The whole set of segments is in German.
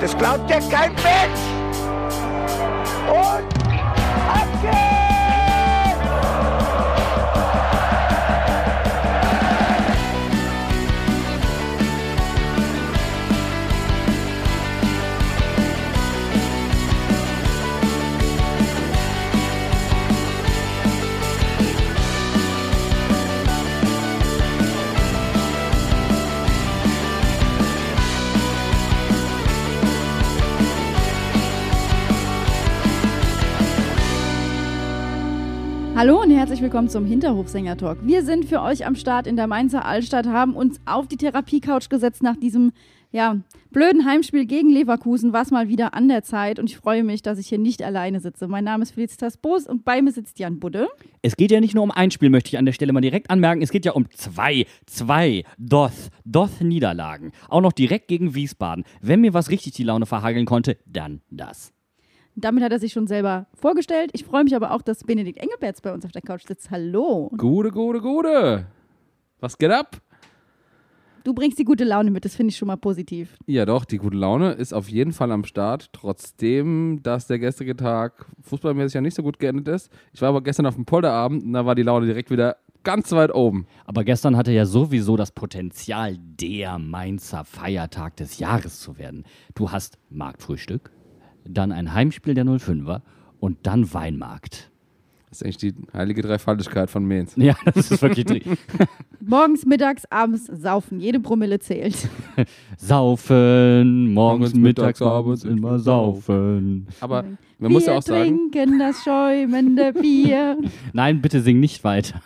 Das glaubt ja kein Mensch. Und ab geht's! Hallo und herzlich willkommen zum Hinterhofsänger-Talk. Wir sind für euch am Start in der Mainzer Altstadt, haben uns auf die Therapiecouch gesetzt nach diesem ja, blöden Heimspiel gegen Leverkusen. War es mal wieder an der Zeit und ich freue mich, dass ich hier nicht alleine sitze. Mein Name ist Felicitas Boos und bei mir sitzt Jan Budde. Es geht ja nicht nur um ein Spiel, möchte ich an der Stelle mal direkt anmerken. Es geht ja um zwei, zwei Doth, Doth-Niederlagen. Auch noch direkt gegen Wiesbaden. Wenn mir was richtig die Laune verhageln konnte, dann das. Damit hat er sich schon selber vorgestellt. Ich freue mich aber auch, dass Benedikt Engelberts bei uns auf der Couch sitzt. Hallo. Gute, gute, gute. Was geht ab? Du bringst die gute Laune mit, das finde ich schon mal positiv. Ja, doch, die gute Laune ist auf jeden Fall am Start, trotzdem, dass der gestrige Tag fußballmäßig ja nicht so gut geendet ist. Ich war aber gestern auf dem Polterabend und da war die Laune direkt wieder ganz weit oben. Aber gestern hatte ja sowieso das Potenzial, der Mainzer Feiertag des Jahres zu werden. Du hast Marktfrühstück, dann ein Heimspiel der 05er und dann Weinmarkt. Das ist eigentlich die heilige Dreifaltigkeit von Mainz. Ja, das ist wirklich drin. Morgens, mittags, abends saufen. Jede Promille zählt. Saufen, morgens, mittags, abends immer saufen. Aber Wir man muss ja auch sagen, trinken das schäumende Bier. Nein, bitte sing nicht weiter.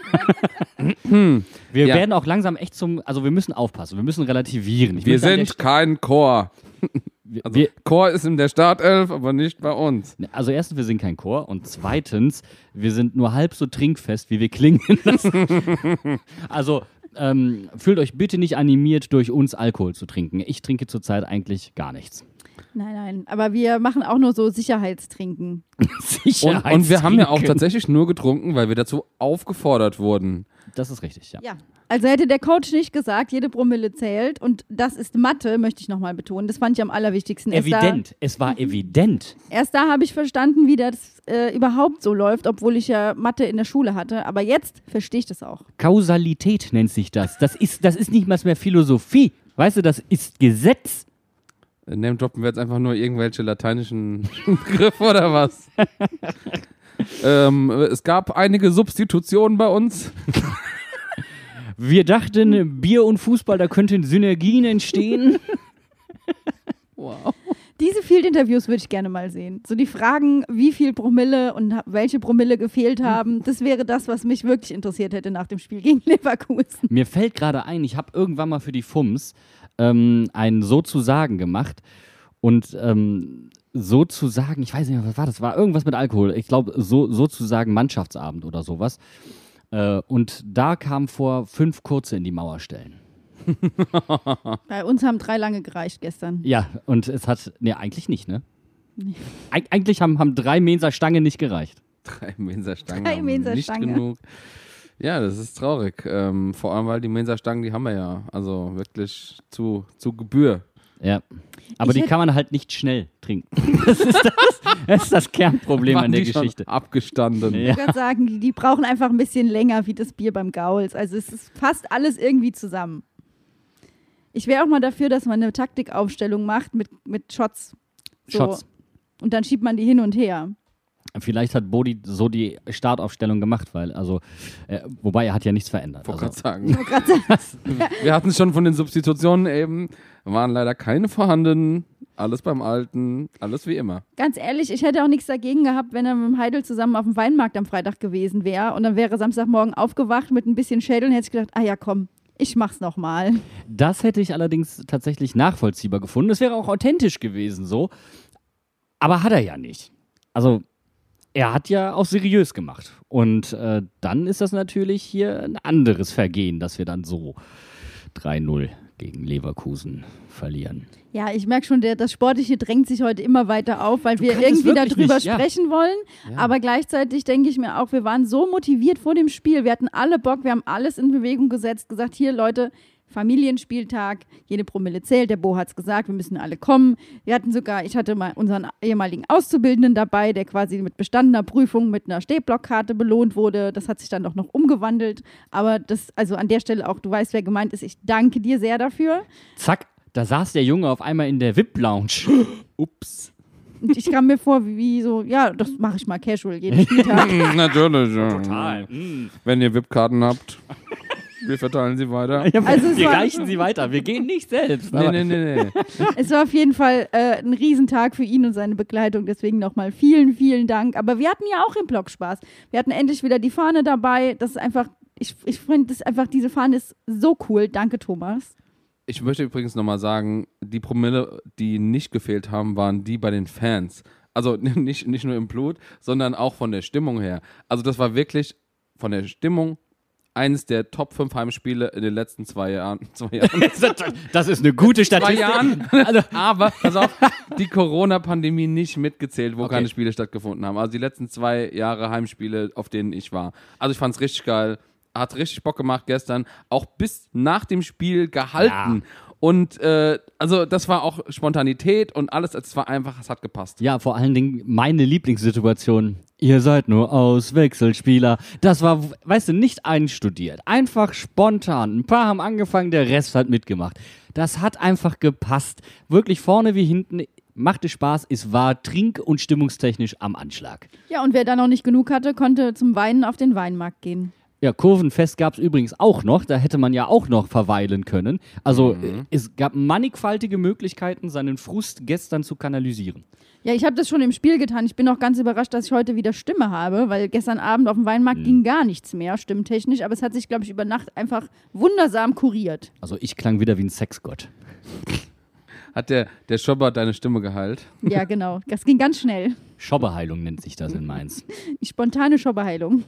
wir Ja. werden auch langsam echt zum, also wir müssen aufpassen, wir müssen relativieren. Ich wir sind kein Chor. Also wir, Chor ist in der Startelf, aber nicht bei uns. also erstens, wir sind kein Chor und zweitens, wir sind nur halb so trinkfest, wie wir klingen also ähm, fühlt euch bitte nicht animiert, durch uns Alkohol zu trinken. Ich trinke zurzeit eigentlich gar nichts. Nein, nein, aber wir machen auch nur so Sicherheitstrinken. Und, und wir haben ja auch tatsächlich nur getrunken, weil wir dazu aufgefordert wurden. Das ist richtig, ja. Ja. Also hätte der Coach nicht gesagt, jede Promille zählt und das ist Mathe, möchte ich nochmal betonen. Das fand ich am allerwichtigsten. Evident, es war evident. Da, erst da habe ich verstanden, wie das äh, überhaupt so läuft, obwohl ich ja Mathe in der Schule hatte. Aber jetzt verstehe ich das auch. Kausalität nennt sich das. Das ist, das ist nicht mal mehr Philosophie. Weißt du, das ist Gesetz. Äh, Name droppen wir jetzt einfach nur irgendwelche lateinischen Begriffe oder was? ähm, es gab einige Substitutionen bei uns. Wir dachten, Bier und Fußball, da könnten Synergien entstehen. Wow. Diese Field-Interviews würde ich gerne mal sehen. So die Fragen, wie viel Promille und welche Promille gefehlt haben, das wäre das, was mich wirklich interessiert hätte nach dem Spiel gegen Leverkusen. Mir fällt gerade ein, ich habe irgendwann mal für die FUMS ähm, ein Sozusagen gemacht. Und ähm, sozusagen, ich weiß nicht mehr, was war das? War irgendwas mit Alkohol. Ich glaube, so, sozusagen Mannschaftsabend oder sowas. Äh, und da kam vor, fünf kurze in die Mauer stellen. Bei uns haben drei lange gereicht gestern. Ja, und es hat, nee, eigentlich nicht, ne? Eig eigentlich haben, haben drei Menser Stange nicht gereicht. Drei Mensa-Stangen. Drei haben Mensa-Stangen. Nicht genug. Ja, das ist traurig. Ähm, vor allem, weil die Mensa-Stangen, die haben wir ja. Also wirklich zu, zu Gebühr. Ja. Aber Ich die kann man halt nicht schnell trinken. Das ist das, das, ist das Kernproblem an der die schon Geschichte. Abgestanden. Ja. Ich würde sagen, die, die brauchen einfach ein bisschen länger wie das Bier beim Gauls. Also es ist fast alles irgendwie zusammen. Ich wäre auch mal dafür, dass man eine Taktikaufstellung macht mit, mit Shots. So. Shots. Und dann schiebt man die hin und her. Vielleicht hat Bodi so die Startaufstellung gemacht, weil, also, äh, wobei er hat ja nichts verändert. Wollte Also, gerade sagen. Wir hatten es schon von den Substitutionen eben. Waren leider keine vorhanden. Alles beim Alten. Alles wie immer. Ganz ehrlich, ich hätte auch nichts dagegen gehabt, wenn er mit dem Heidel zusammen auf dem Weinmarkt am Freitag gewesen wäre. Und dann wäre Samstagmorgen aufgewacht mit ein bisschen Schädel und hätte ich gedacht, ah ja, komm, ich mach's nochmal. das hätte ich allerdings tatsächlich nachvollziehbar gefunden. Es wäre auch authentisch gewesen, so. Aber hat er ja nicht. Also, er hat ja auch seriös gemacht. Und äh, dann ist das natürlich hier ein anderes Vergehen, dass wir dann so 3-0 gegen Leverkusen verlieren. Ja, ich merke schon, der, das Sportliche drängt sich heute immer weiter auf, weil wir kannst es irgendwie darüber nicht, ja. sprechen wollen. Aber gleichzeitig denke ich mir auch, wir waren so motiviert vor dem Spiel. Wir hatten alle Bock, wir haben alles in Bewegung gesetzt, gesagt, hier Leute, Familienspieltag, jede Promille zählt. Der Bo hat es gesagt, wir müssen alle kommen. Wir hatten sogar, ich hatte mal unseren ehemaligen Auszubildenden dabei, der quasi mit bestandener Prüfung mit einer Stehblockkarte belohnt wurde. Das hat sich dann doch noch umgewandelt. Aber das, also an der Stelle auch, du weißt, wer gemeint ist. Ich danke dir sehr dafür. Zack, da saß der Junge auf einmal in der VIP-Lounge. Ups. Und ich kam mir vor, wie, wie so, ja, das mache ich mal casual jeden Spieltag. Natürlich. ja. Total. Wenn ihr VIP-Karten habt, wir verteilen sie weiter. Also wir reichen sie weiter. Wir gehen nicht selbst. Nee, nee, nee, nee. Es war auf jeden Fall äh, ein Riesentag für ihn und seine Begleitung. Deswegen nochmal vielen, vielen Dank. Aber wir hatten ja auch im Blog Spaß. Wir hatten endlich wieder die Fahne dabei. Das ist einfach, ich, ich finde das einfach, diese Fahne ist so cool. Danke, Thomas. Ich möchte übrigens nochmal sagen, die Promille, die nicht gefehlt haben, waren die bei den Fans. Also nicht, nicht nur im Blut, sondern auch von der Stimmung her. Also das war wirklich von der Stimmung eines der Top 5 Heimspiele in den letzten zwei Jahren. Zwei Jahren. Das ist eine gute zwei Statistik. Jahren. Also, Aber, pass auf, die Corona-Pandemie nicht mitgezählt, wo Okay. keine Spiele stattgefunden haben. Also die letzten zwei Jahre Heimspiele, auf denen ich war. Also ich fand's richtig geil. Hat richtig Bock gemacht gestern. Auch bis nach dem Spiel gehalten. Und äh, also das war auch Spontanität und alles. Es war einfach, es hat gepasst. ja, vor allen Dingen meine Lieblingssituation. Ihr seid nur Auswechselspieler. Das war, weißt du, nicht einstudiert. Einfach spontan. Ein paar haben angefangen, der Rest hat mitgemacht. Das hat einfach gepasst. Wirklich vorne wie hinten. Machte Spaß. Es war trink- und stimmungstechnisch am Anschlag. Ja, und wer da noch nicht genug hatte, konnte zum Weinen auf den Weinmarkt gehen. Ja, Kurvenfest gab es übrigens auch noch. Da hätte man ja auch noch verweilen können. Also äh, es gab mannigfaltige Möglichkeiten, seinen Frust gestern zu kanalisieren. Ja, ich habe das schon im Spiel getan. Ich bin auch ganz überrascht, dass ich heute wieder Stimme habe, weil gestern Abend auf dem Weinmarkt ging gar nichts mehr, stimmtechnisch. Aber es hat sich, glaube ich, über Nacht einfach wundersam kuriert. Also ich klang wieder wie ein Sexgott. Hat der, der Schobber deine Stimme geheilt? Ja, genau. Das ging ganz schnell. Schobberheilung nennt sich das in Mainz. Die spontane Schobberheilung.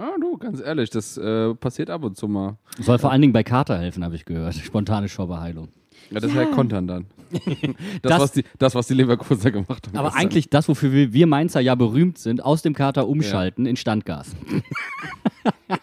Ah, du, ganz ehrlich, das äh, passiert ab und zu mal. Soll vor allen Dingen bei Kater helfen, habe ich gehört. Spontane Schobberheilung. Ja, das Ja. ist ja Kontern dann. Das, Das- was die, das, was die Leverkusener gemacht haben. Aber gestern. eigentlich das, wofür wir, wir Mainzer ja berühmt sind, aus dem Kater umschalten in Standgas.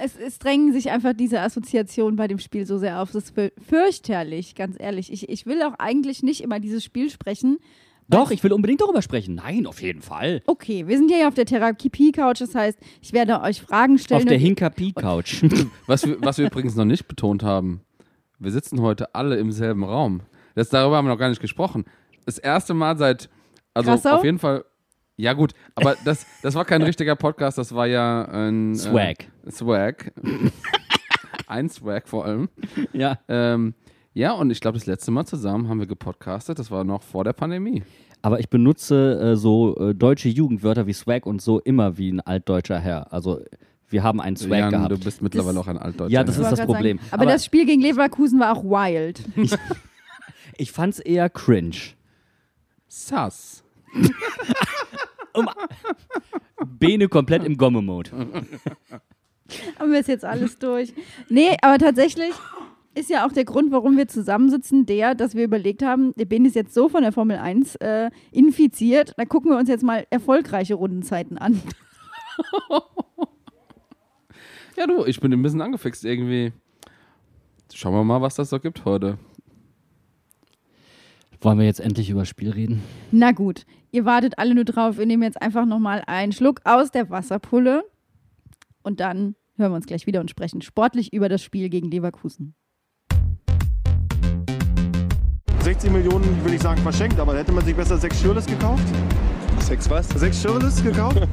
Es, es drängen sich einfach diese Assoziationen bei dem Spiel so sehr auf. Das ist für- fürchterlich, ganz ehrlich. Ich, ich will auch eigentlich nicht immer dieses Spiel sprechen. Doch, ich will unbedingt darüber sprechen. Nein, auf jeden Fall. Okay, wir sind ja hier auf der Therapie-Couch, das heißt, ich werde euch Fragen stellen. Auf der Hinker-Pi-Couch. Was wir, was wir übrigens noch nicht betont haben, wir sitzen heute alle im selben Raum. Das, darüber haben wir noch gar nicht gesprochen. Das erste Mal seit, also Krassau? auf jeden Fall, ja gut, aber das, das war kein richtiger Podcast, das war ja ein Swag. Äh, Swag. ein Swag vor allem. ja. Ähm, ja, und ich glaube, das letzte Mal zusammen haben wir gepodcastet, das war noch vor der Pandemie. Aber ich benutze äh, so äh, deutsche Jugendwörter wie Swag und so immer wie ein altdeutscher Herr. Also wir haben einen Swag Jan, gehabt. du bist mittlerweile auch ein Altdeutscher. Ja, das Ich ist das Problem. Aber, Aber- das Spiel gegen Leverkusen war auch wild. Ich fand's eher cringe. Sass. Bene komplett im Gomme-Mode. Haben wir es jetzt alles durch? Nee, aber tatsächlich ist ja auch der Grund, warum wir zusammensitzen, der, dass wir überlegt haben, der Ben ist jetzt so von der Formel 1 äh, infiziert, da gucken wir uns jetzt mal erfolgreiche Rundenzeiten an. Ja, du, ich bin ein bisschen angefixt irgendwie. Schauen wir mal, was das so gibt heute. Wollen wir jetzt endlich über das Spiel reden? Na gut, ihr wartet alle nur drauf, wir nehmen jetzt einfach nochmal einen Schluck aus der Wasserpulle und dann hören wir uns gleich wieder und sprechen sportlich über das Spiel gegen Leverkusen. 60 Millionen, will ich sagen, verschenkt, aber hätte man sich besser sechs Schürles gekauft? Sechs was? Sechs Schürles gekauft?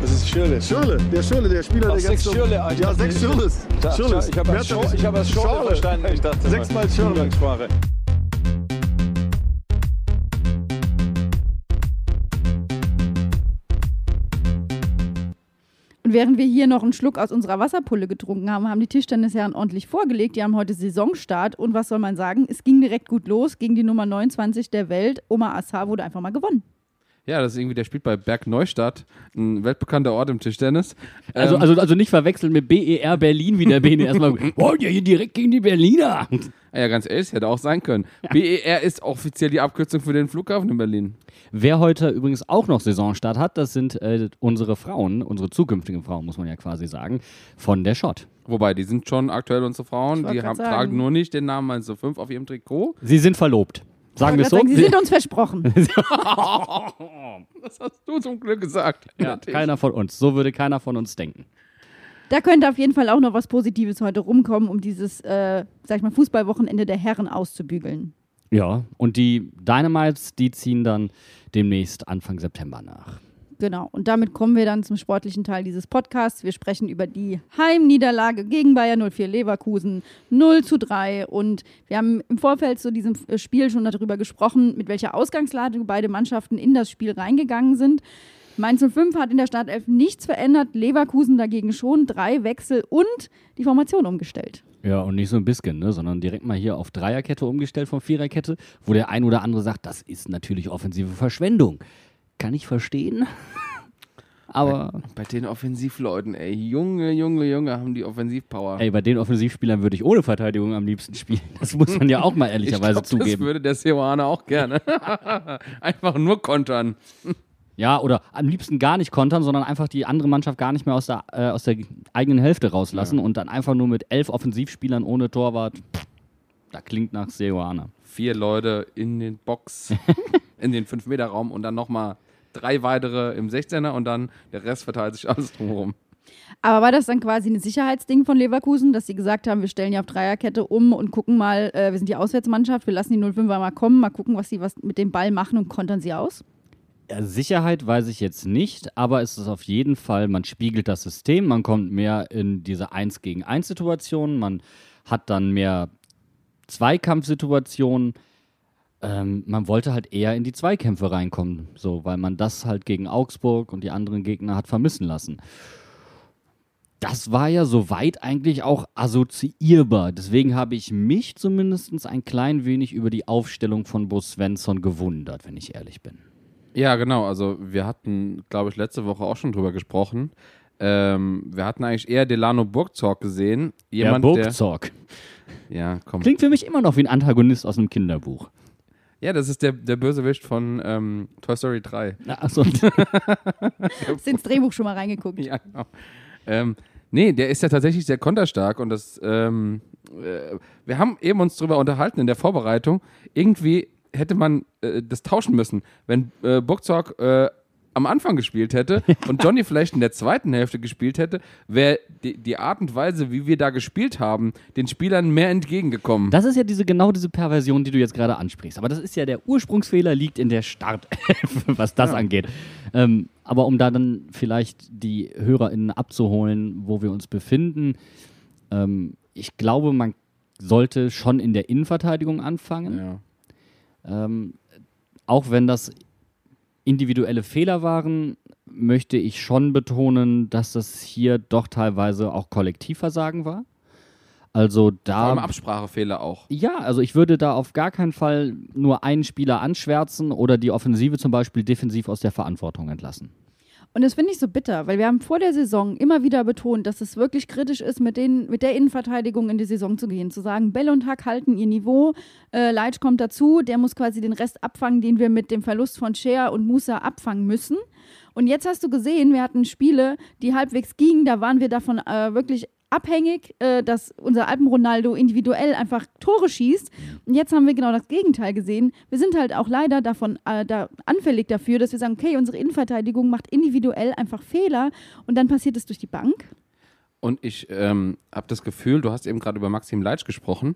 Das ist Schirle. Schürle, der Schürle, der Spieler, Ach, der sechs ah, ich Ja, sechs. Da- Schürles. Ich habe das- Schorle verstanden. Ich dachte, Sechsmal Schürle. Und während wir hier noch einen Schluck aus unserer Wasserpulle getrunken haben, haben die Tischtennisherren ordentlich vorgelegt. Die haben heute Saisonstart und was soll man sagen? Es ging direkt gut los gegen die Nummer 29 der Welt. Oma Assar wurde einfach mal gewonnen. Ja, das ist irgendwie, der spielt bei Berg Neustadt, ein weltbekannter Ort im Tischtennis. Also, Ähm, also, also nicht verwechseln mit BER Berlin, wie der Bene erstmal. Oh, ja, hier direkt gegen die Berliner. ja, ganz ehrlich, hätte auch sein können. BER ist offiziell die Abkürzung für den Flughafen in Berlin. Wer heute übrigens auch noch Saisonstart hat, das sind äh, unsere Frauen, unsere zukünftigen Frauen, muss man ja quasi sagen, von der Schott. Wobei, die sind schon aktuell unsere Frauen. Die haben, tragen nur nicht den Namen 1 zu 5 auf ihrem Trikot. Sie sind verlobt. Sagen wir es so. Sie sind uns versprochen. Das hast du zum Glück gesagt. ja, keiner von uns. So würde keiner von uns denken. Da könnte auf jeden Fall auch noch was Positives heute rumkommen, um dieses, äh, sag ich mal, Fußballwochenende der Herren auszubügeln. Ja, und die Dynamites, die ziehen dann demnächst Anfang September nach. Genau. Und damit kommen wir dann zum sportlichen Teil dieses Podcasts. Wir sprechen über die Heimniederlage gegen Bayern 04 Leverkusen 0 zu 3. Und wir haben im Vorfeld zu diesem Spiel schon darüber gesprochen, mit welcher Ausgangslage beide Mannschaften in das Spiel reingegangen sind. Mainz 05 hat in der Startelf nichts verändert, Leverkusen dagegen schon drei Wechsel und die Formation umgestellt. Ja, und nicht so ein bisschen, ne, sondern direkt mal hier auf Dreierkette umgestellt von Viererkette, wo der ein oder andere sagt, das ist natürlich offensive Verschwendung. Kann ich verstehen. Aber Bei den Offensivleuten, ey, Junge, Junge, Junge, haben die Offensivpower. ey, bei den Offensivspielern würde ich ohne Verteidigung am liebsten spielen. Das muss man ja auch mal ich ehrlicherweise glaub, das zugeben. würde der Seoane auch gerne. Einfach nur kontern. Ja, oder am liebsten gar nicht kontern, sondern einfach die andere Mannschaft gar nicht mehr aus der, äh, aus der eigenen Hälfte rauslassen und dann einfach nur mit elf Offensivspielern ohne Torwart. Da klingt nach Seoane. Vier Leute in den Box, in den 5-Meter-Raum und dann nochmal drei weitere im 16er und dann der Rest verteilt sich alles drumherum. Aber war das dann quasi ein Sicherheitsding von Leverkusen, dass sie gesagt haben, wir stellen ja auf Dreierkette um und gucken mal, äh, wir sind die Auswärtsmannschaft, wir lassen die 05er mal kommen, mal gucken, was sie was mit dem Ball machen und kontern sie aus? Ja, Sicherheit weiß ich jetzt nicht, aber es ist auf jeden Fall, man spiegelt das System, man kommt mehr in diese 1 gegen 1 Situation, man hat dann mehr Zweikampfsituationen. Ähm, man wollte halt eher in die Zweikämpfe reinkommen, so, weil man das halt gegen Augsburg und die anderen Gegner hat vermissen lassen. Das war ja soweit eigentlich auch assoziierbar. Deswegen habe ich mich zumindest ein klein wenig über die Aufstellung von Bo Svensson gewundert, wenn ich ehrlich bin. Ja, genau. Also wir hatten, glaube ich, letzte Woche auch schon drüber gesprochen. Ähm, wir hatten eigentlich eher Delano Burgzorg gesehen. Jemand, der der, Burgzorg. ja, komm. Klingt für mich immer noch wie ein Antagonist aus einem Kinderbuch. Ja, das ist der, der Bösewicht von ähm, Toy Story 3. Achso, Hast ins Drehbuch schon mal reingeguckt. Ja, genau. Ähm, nee, der ist ja tatsächlich sehr konterstark und das, ähm, äh, wir haben eben uns drüber unterhalten in der Vorbereitung. Irgendwie hätte man äh, das tauschen müssen. Wenn äh, Burgzorg äh, am Anfang gespielt hätte und Johnny vielleicht in der zweiten Hälfte gespielt hätte, wäre die, die Art und Weise, wie wir da gespielt haben, den Spielern mehr entgegengekommen. das ist ja diese, genau diese Perversion, die du jetzt gerade ansprichst. Aber das ist ja der Ursprungsfehler, liegt in der Startelf, was das angeht. Ähm, aber um da dann vielleicht die HörerInnen abzuholen, wo wir uns befinden, ähm, ich glaube, man sollte schon in der Innenverteidigung anfangen. ja. Ähm, auch wenn das individuelle Fehler waren, möchte ich schon betonen, dass das hier doch teilweise auch Kollektivversagen war. Also Vor da. allem Absprachefehler auch. Ja, also ich würde da auf gar keinen Fall nur einen Spieler anschwärzen oder die Offensive zum Beispiel defensiv aus der Verantwortung entlassen. Und das finde ich so bitter, weil wir haben vor der Saison immer wieder betont, dass es wirklich kritisch ist, mit, den, mit der Innenverteidigung in die Saison zu gehen. Zu sagen, Bell und Hack halten ihr Niveau, äh, Leitsch kommt dazu, der muss quasi den Rest abfangen, den wir mit dem Verlust von Shea und Musa abfangen müssen. Und jetzt hast du gesehen, wir hatten Spiele, die halbwegs gingen, da waren wir davon äh, wirklich abhängig, äh, dass unser Alpen-Ronaldo individuell einfach Tore schießt. Und jetzt haben wir genau das Gegenteil gesehen. Wir sind halt auch leider davon äh, da anfällig dafür, dass wir sagen, okay, unsere Innenverteidigung macht individuell einfach Fehler und dann passiert es durch die Bank. Und ich ähm, habe das Gefühl, du hast eben gerade über Maxim Leitsch gesprochen.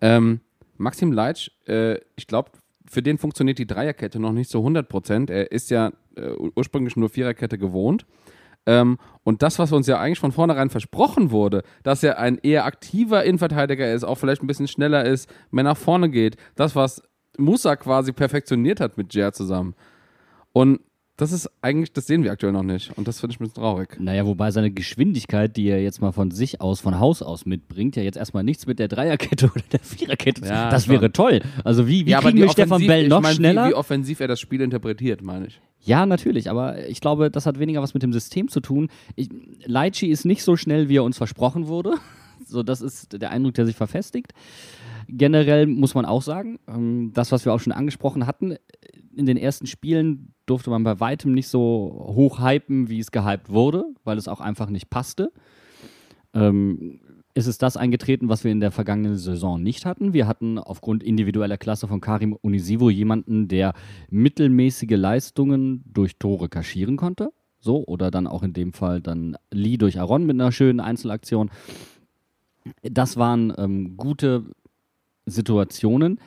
Ähm, Maxim Leitsch, äh, ich glaube, für den funktioniert die Dreierkette noch nicht so 100 Prozent. Er ist ja äh, ursprünglich nur Viererkette gewohnt. Ähm, und das, was uns ja eigentlich von vornherein versprochen wurde, dass er ein eher aktiver Innenverteidiger ist, auch vielleicht ein bisschen schneller ist, mehr nach vorne geht, das, was Musa quasi perfektioniert hat mit Jer zusammen. Und das ist eigentlich, das sehen wir aktuell noch nicht. Und das finde ich ein bisschen traurig. Naja, wobei seine Geschwindigkeit, die er jetzt mal von sich aus, von Haus aus mitbringt, ja jetzt erstmal nichts mit der Dreierkette oder der Viererkette Ja, Das schon. wäre toll. Also wie, wie ja, kriegen wir Stefan Bell ich noch mein, schneller? Wie, wie offensiv er das Spiel interpretiert, meine ich. Ja, natürlich, aber ich glaube, das hat weniger was mit dem System zu tun. Leitchi ist nicht so schnell, wie er uns versprochen wurde. So, das ist der Eindruck, der sich verfestigt. Generell muss man auch sagen, ähm, das, was wir auch schon angesprochen hatten, in den ersten Spielen durfte man bei weitem nicht so hoch hypen, wie es gehypt wurde, weil es auch einfach nicht passte. Ähm, ist es das eingetreten, was wir in der vergangenen Saison nicht hatten. Wir hatten aufgrund individueller Klasse von Karim Unisivo jemanden, der mittelmäßige Leistungen durch Tore kaschieren konnte. So, oder dann auch in dem Fall dann Lee durch Aaron mit einer schönen Einzelaktion. Das waren ähm, gute Situationen,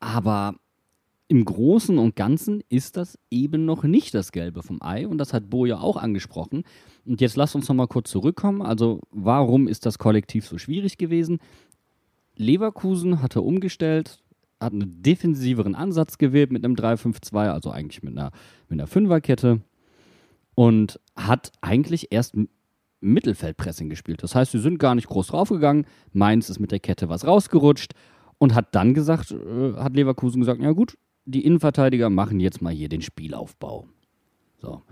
aber im Großen und Ganzen ist das eben noch nicht das Gelbe vom Ei und das hat Bo ja auch angesprochen. Und jetzt lasst uns nochmal kurz zurückkommen. Also, warum ist das Kollektiv so schwierig gewesen? Leverkusen hatte umgestellt, hat einen defensiveren Ansatz gewählt mit einem 3-5-2, also eigentlich mit einer, mit einer Fünferkette und hat eigentlich erst Mittelfeldpressing gespielt. Das heißt, sie sind gar nicht groß draufgegangen. Mainz ist mit der Kette was rausgerutscht und hat dann gesagt, äh, hat Leverkusen gesagt, ja gut, die Innenverteidiger machen jetzt mal hier den Spielaufbau. So.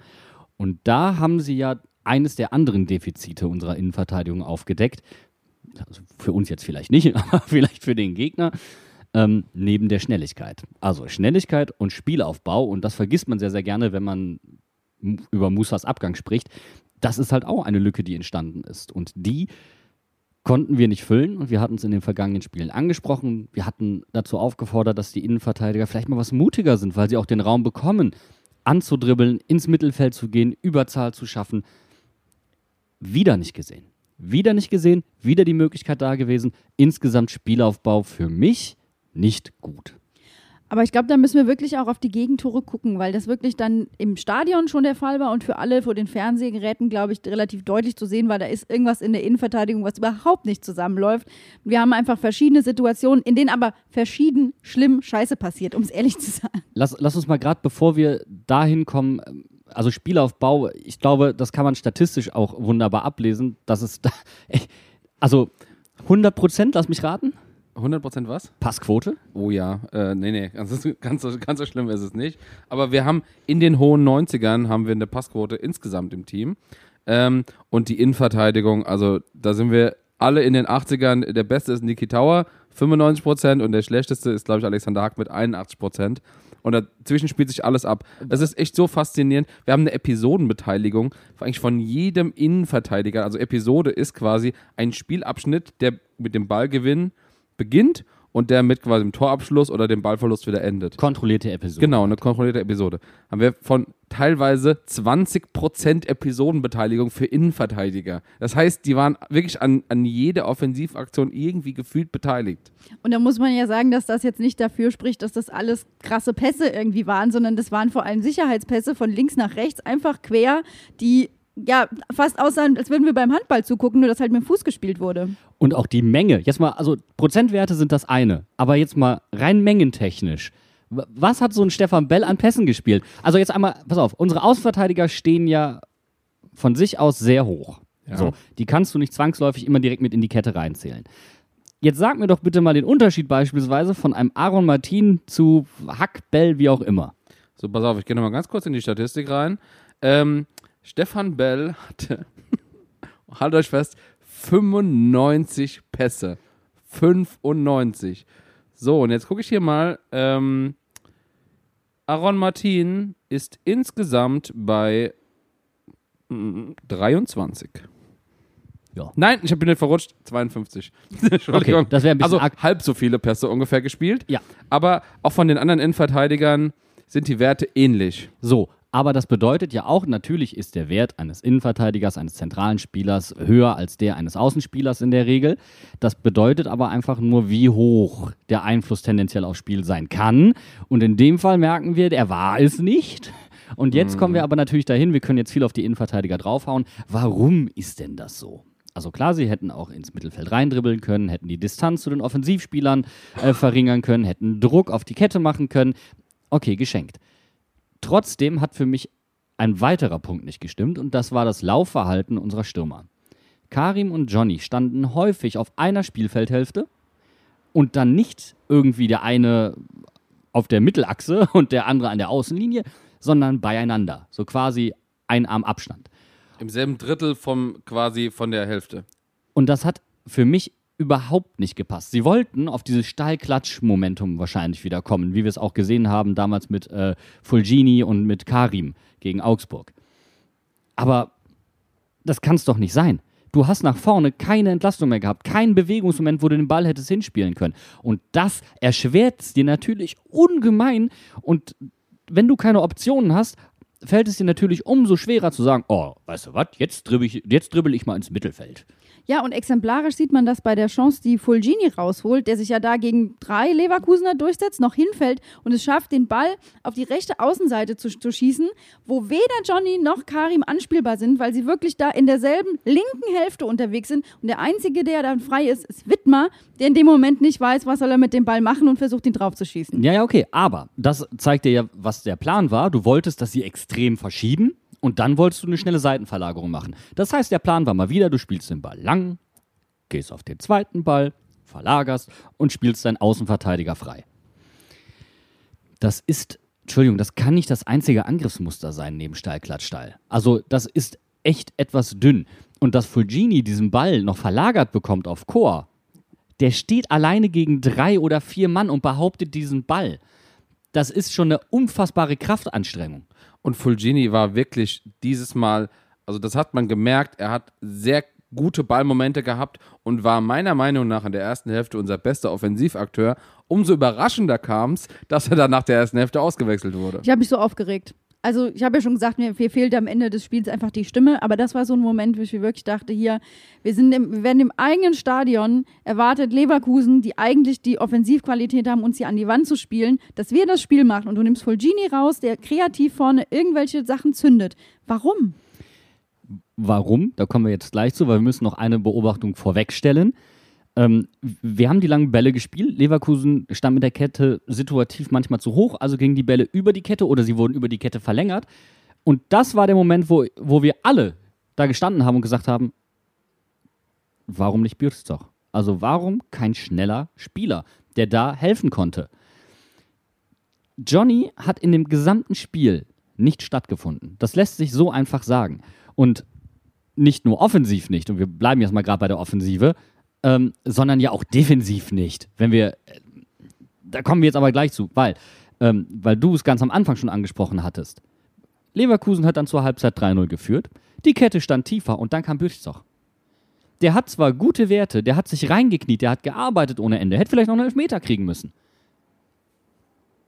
Und da haben sie ja eines der anderen Defizite unserer Innenverteidigung aufgedeckt. Also für uns jetzt vielleicht nicht, aber vielleicht für den Gegner. Ähm, neben der Schnelligkeit. Also Schnelligkeit und Spielaufbau, und das vergisst man sehr, sehr gerne, wenn man über Musas Abgang spricht. Das ist halt auch eine Lücke, die entstanden ist. Und die konnten wir nicht füllen und wir hatten es in den vergangenen Spielen angesprochen. Wir hatten dazu aufgefordert, dass die Innenverteidiger vielleicht mal was mutiger sind, weil sie auch den Raum bekommen, anzudribbeln, ins Mittelfeld zu gehen, Überzahl zu schaffen. Wieder nicht gesehen. Wieder nicht gesehen, wieder die Möglichkeit da gewesen. Insgesamt Spielaufbau für mich nicht gut. Aber ich glaube, da müssen wir wirklich auch auf die Gegentore gucken, weil das wirklich dann im Stadion schon der Fall war und für alle vor den Fernsehgeräten, glaube ich, relativ deutlich zu sehen war, da ist irgendwas in der Innenverteidigung, was überhaupt nicht zusammenläuft. Wir haben einfach verschiedene Situationen, in denen aber verschieden schlimm Scheiße passiert, um es ehrlich zu sagen. Lass, lass uns mal gerade, bevor wir dahin kommen, also Spielaufbau, ich glaube, das kann man statistisch auch wunderbar ablesen, dass es da, also 100 Prozent, lass mich raten, 100% was? Passquote. Oh ja, äh, nee, nee, ganz, ganz, so- ganz so schlimm ist es nicht. Aber wir haben in den hohen 90ern haben wir eine Passquote insgesamt im Team. Ähm, und die Innenverteidigung, also da sind wir alle in den 80ern. Der beste ist Niki Tauer, 95% und der schlechteste ist, glaube ich, Alexander Hack mit 81%. Und dazwischen spielt sich alles ab. Es ist echt so faszinierend. Wir haben eine Episodenbeteiligung eigentlich von jedem Innenverteidiger. Also Episode ist quasi ein Spielabschnitt, der mit dem Ballgewinn beginnt und der mit quasi dem Torabschluss oder dem Ballverlust wieder endet. Kontrollierte Episode. Genau, eine kontrollierte Episode. Haben wir von teilweise 20% Episodenbeteiligung für Innenverteidiger. Das heißt, die waren wirklich an, an jeder Offensivaktion irgendwie gefühlt beteiligt. Und da muss man ja sagen, dass das jetzt nicht dafür spricht, dass das alles krasse Pässe irgendwie waren, sondern das waren vor allem Sicherheitspässe von links nach rechts, einfach quer, die ja fast aussahen, als würden wir beim Handball zugucken, nur dass halt mit dem Fuß gespielt wurde. Und auch die Menge. Jetzt mal, also Prozentwerte sind das eine, aber jetzt mal rein mengentechnisch. Was hat so ein Stefan Bell an Pässen gespielt? Also jetzt einmal, pass auf, unsere Außenverteidiger stehen ja von sich aus sehr hoch. So, die kannst du nicht zwangsläufig immer direkt mit in die Kette reinzählen. Jetzt sag mir doch bitte mal den Unterschied beispielsweise von einem Aaron Martin zu Hack, Bell, wie auch immer. So, pass auf, ich gehe nochmal ganz kurz in die Statistik rein. Ähm, Stefan Bell hatte, haltet euch fest, 95 Pässe. 95. So, und jetzt gucke ich hier mal. Ähm, Aaron Martin ist insgesamt bei mm, 23. Ja. Nein, ich bin nicht verrutscht. 52. Entschuldigung. Okay, das wäre ein bisschen also arg- halb so viele Pässe ungefähr gespielt. Ja. Aber auch von den anderen Innenverteidigern sind die Werte ähnlich. So, aber das bedeutet ja auch, natürlich ist der Wert eines Innenverteidigers, eines zentralen Spielers höher als der eines Außenspielers in der Regel. Das bedeutet aber einfach nur, wie hoch der Einfluss tendenziell aufs Spiel sein kann. Und in dem Fall merken wir, er war es nicht. Und jetzt kommen wir aber natürlich dahin, wir können jetzt viel auf die Innenverteidiger draufhauen. Warum ist denn das so? Also klar, sie hätten auch ins Mittelfeld reindribbeln können, hätten die Distanz zu den Offensivspielern äh, verringern können, hätten Druck auf die Kette machen können. Okay, geschenkt. Trotzdem hat für mich ein weiterer Punkt nicht gestimmt und das war das Laufverhalten unserer Stürmer. Karim und Johnny standen häufig auf einer Spielfeldhälfte und dann nicht irgendwie der eine auf der Mittelachse und der andere an der Außenlinie, sondern beieinander. So quasi ein Arm Abstand. Im selben Drittel vom quasi von der Hälfte. Und das hat für mich überhaupt nicht gepasst. Sie wollten auf dieses Steilklatsch-Momentum wahrscheinlich wieder kommen, wie wir es auch gesehen haben damals mit äh, Fulgini und mit Karim gegen Augsburg. Aber das kann es doch nicht sein. Du hast nach vorne keine Entlastung mehr gehabt, keinen Bewegungsmoment, wo du den Ball hättest hinspielen können. Und das erschwert es dir natürlich ungemein. Und wenn du keine Optionen hast, fällt es dir natürlich umso schwerer zu sagen, oh, weißt du was, jetzt jetzt dribbel ich mal ins Mittelfeld. Ja, und exemplarisch sieht man das bei der Chance, die Fulgini rausholt, der sich ja da gegen drei Leverkusener durchsetzt, noch hinfällt und es schafft, den Ball auf die rechte Außenseite zu, zu schießen, wo weder Johnny noch Karim anspielbar sind, weil sie wirklich da in derselben linken Hälfte unterwegs sind. Und der Einzige, der dann frei ist, ist Wittmer, der in dem Moment nicht weiß, was soll er mit dem Ball machen und versucht, ihn drauf zu schießen. Ja, ja, okay. Aber das zeigt dir ja, was der Plan war. Du wolltest, dass sie extrem verschieben und dann wolltest du eine schnelle Seitenverlagerung machen. Das heißt, der Plan war mal wieder, du spielst den Ball lang, gehst auf den zweiten Ball, verlagerst und spielst deinen Außenverteidiger frei. Das ist, Entschuldigung, das kann nicht das einzige Angriffsmuster sein neben Steil-Klatsch-Steil. Also das ist echt etwas dünn. Und dass Fulgini diesen Ball noch verlagert bekommt auf Chor, der steht alleine gegen drei oder vier Mann und behauptet diesen Ball. Das ist schon eine unfassbare Kraftanstrengung. Und Fulgini war wirklich dieses Mal, also das hat man gemerkt, er hat sehr gute Ballmomente gehabt und war meiner Meinung nach in der ersten Hälfte unser bester Offensivakteur. Umso überraschender kam es, dass er dann nach der ersten Hälfte ausgewechselt wurde. Ich habe mich so aufgeregt. Also ich habe ja schon gesagt, mir, mir fehlt am Ende des Spiels einfach die Stimme, aber das war so ein Moment, wo ich mir wirklich dachte, hier, wir, sind im, wir werden im eigenen Stadion erwartet Leverkusen, die eigentlich die Offensivqualität haben, uns hier an die Wand zu spielen, dass wir das Spiel machen und du nimmst Fulgini raus, der kreativ vorne irgendwelche Sachen zündet. Warum? Warum? Da kommen wir jetzt gleich zu, weil wir müssen noch eine Beobachtung vorwegstellen. Ähm, wir haben die langen Bälle gespielt. Leverkusen stand mit der Kette situativ manchmal zu hoch, also gingen die Bälle über die Kette oder sie wurden über die Kette verlängert. Und das war der Moment, wo, wo wir alle da gestanden haben und gesagt haben, warum nicht Bürzog? Also warum kein schneller Spieler, der da helfen konnte? Johnny hat in dem gesamten Spiel nicht stattgefunden. Das lässt sich so einfach sagen. Und nicht nur offensiv nicht, und wir bleiben jetzt mal gerade bei der Offensive, ähm, sondern ja auch defensiv nicht. Wenn wir, äh, da kommen wir jetzt aber gleich zu, weil, ähm, weil du es ganz am Anfang schon angesprochen hattest. Leverkusen hat dann zur Halbzeit 3-0 geführt, die Kette stand tiefer und dann kam Büchzoch. Der hat zwar gute Werte, der hat sich reingekniet, der hat gearbeitet ohne Ende, hätte vielleicht noch einen Elfmeter kriegen müssen.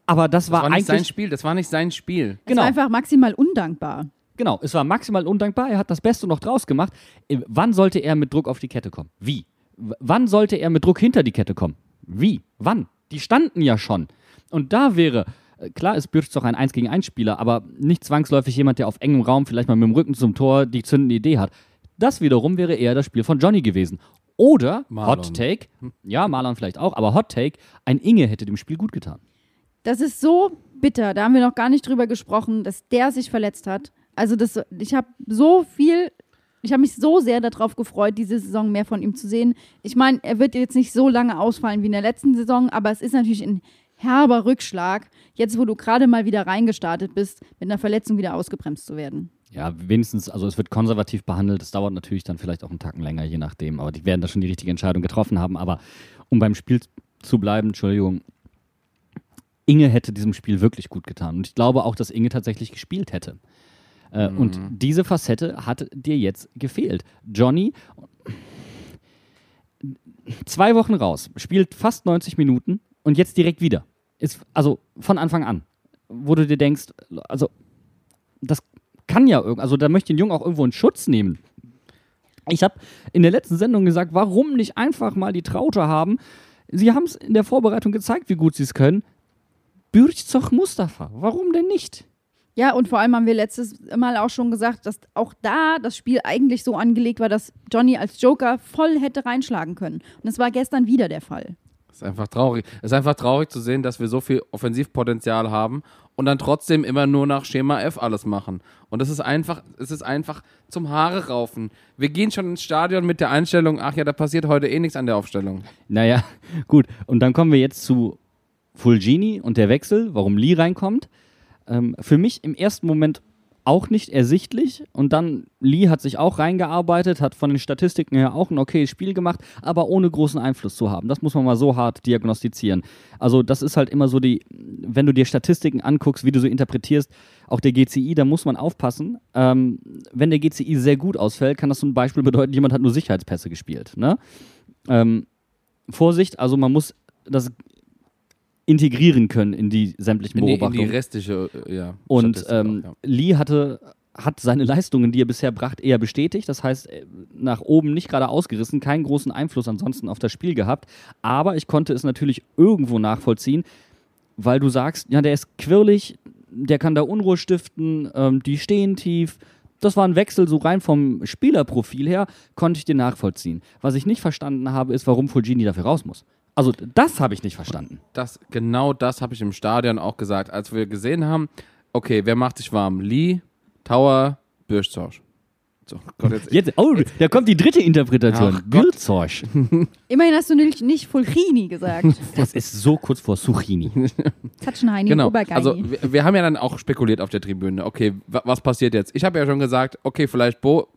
Aber das, Das war, war nicht sein eigentlich Spiel, das war nicht sein Spiel. Es Genau. war einfach maximal undankbar. Genau, es war maximal undankbar. Er hat das Beste noch draus gemacht. Äh, Wann sollte er mit Druck auf die Kette kommen? Wie? Wann sollte er mit Druck hinter die Kette kommen? Wie? Wann? Die standen ja schon. Und da wäre, äh, klar ist Bürz doch ein 1 gegen 1 Spieler, aber nicht zwangsläufig jemand, der auf engem Raum vielleicht mal mit dem Rücken zum Tor die zündende Idee hat. Das wiederum wäre eher das Spiel von Johnny gewesen. Oder, Marlon. Hot Take, ja, Marlon vielleicht auch, aber Hot Take, ein Inge hätte dem Spiel gut getan. Das ist so bitter, da haben wir noch gar nicht drüber gesprochen, dass der sich verletzt hat. Also das, ich habe so viel, ich habe mich so sehr darauf gefreut, diese Saison mehr von ihm zu sehen. Ich meine, er wird jetzt nicht so lange ausfallen wie in der letzten Saison, aber es ist natürlich ein herber Rückschlag, jetzt wo du gerade mal wieder reingestartet bist, mit einer Verletzung wieder ausgebremst zu werden. Ja, wenigstens, also es wird konservativ behandelt. Es dauert natürlich dann vielleicht auch einen Tacken länger, je nachdem. Aber die werden da schon die richtige Entscheidung getroffen haben. Aber um beim Spiel zu bleiben, Entschuldigung, Inge hätte diesem Spiel wirklich gut getan. Und ich glaube auch, dass Inge tatsächlich gespielt hätte. Äh, Und diese Facette hat dir jetzt gefehlt. Johnny, zwei Wochen raus, spielt fast 90 Minuten und jetzt direkt wieder. Ist, also von Anfang an. Wo du dir denkst, also das kann ja irgendwie, also da möchte ich den Jungen auch irgendwo in Schutz nehmen. Ich habe in der letzten Sendung gesagt, warum nicht einfach mal die Traute haben? Sie haben es in der Vorbereitung gezeigt, wie gut sie es können. Bürzoch Mustafa, warum denn nicht? Ja, und vor allem haben wir letztes Mal auch schon gesagt, dass auch da das Spiel eigentlich so angelegt war, dass Johnny als Joker voll hätte reinschlagen können. Und das war gestern wieder der Fall. ist einfach traurig. Es ist einfach traurig zu sehen, dass wir so viel Offensivpotenzial haben und dann trotzdem immer nur nach Schema F alles machen. Und das ist einfach, es ist einfach zum Haare raufen. Wir gehen schon ins Stadion mit der Einstellung, ach ja, da passiert heute eh nichts an der Aufstellung. Naja, gut. Und dann kommen wir jetzt zu Fulgini und der Wechsel, warum Lee reinkommt. Ähm, für mich im ersten Moment auch nicht ersichtlich. Und dann Lee hat sich auch reingearbeitet, hat von den Statistiken her auch ein okayes Spiel gemacht, aber ohne großen Einfluss zu haben. Das muss man mal so hart diagnostizieren. Also das ist halt immer so die, wenn du dir Statistiken anguckst, wie du so interpretierst, auch der GCI, da muss man aufpassen. Ähm, wenn der GCI sehr gut ausfällt, kann das zum Beispiel bedeuten, jemand hat nur Sicherheitspässe gespielt. Ne? Ähm, Vorsicht, also man muss das integrieren können in die sämtlichen In die, in Beobachtungen. die restliche, äh, ja. Und ähm, auch, ja. Lee hatte, hat seine Leistungen, die er bisher bracht, eher bestätigt. Das heißt, äh, nach oben nicht gerade ausgerissen, keinen großen Einfluss ansonsten auf das Spiel gehabt. Aber ich konnte es natürlich irgendwo nachvollziehen, weil du sagst, ja, der ist quirlig, der kann da Unruhe stiften, ähm, die stehen tief. Das war ein Wechsel, so rein vom Spielerprofil her, konnte ich den nachvollziehen. Was ich nicht verstanden habe, ist, warum Fulgini dafür raus muss. Also, das habe ich nicht verstanden. das, genau das habe ich im Stadion auch gesagt, als wir gesehen haben, okay, wer macht sich warm? Lee, Tower, Bürschzorsch. So, Gott, jetzt, Jetzt, oh, da kommt die dritte Interpretation. Bürzorsch. Immerhin hast du nicht, nicht Fulchini gesagt. Das ist so kurz vor Zucchini. Tatschenheini, genau. Obergeini. Also wir, wir haben ja dann auch spekuliert auf der Tribüne. Okay, wa was passiert jetzt? Ich habe ja schon gesagt, okay, vielleicht Bo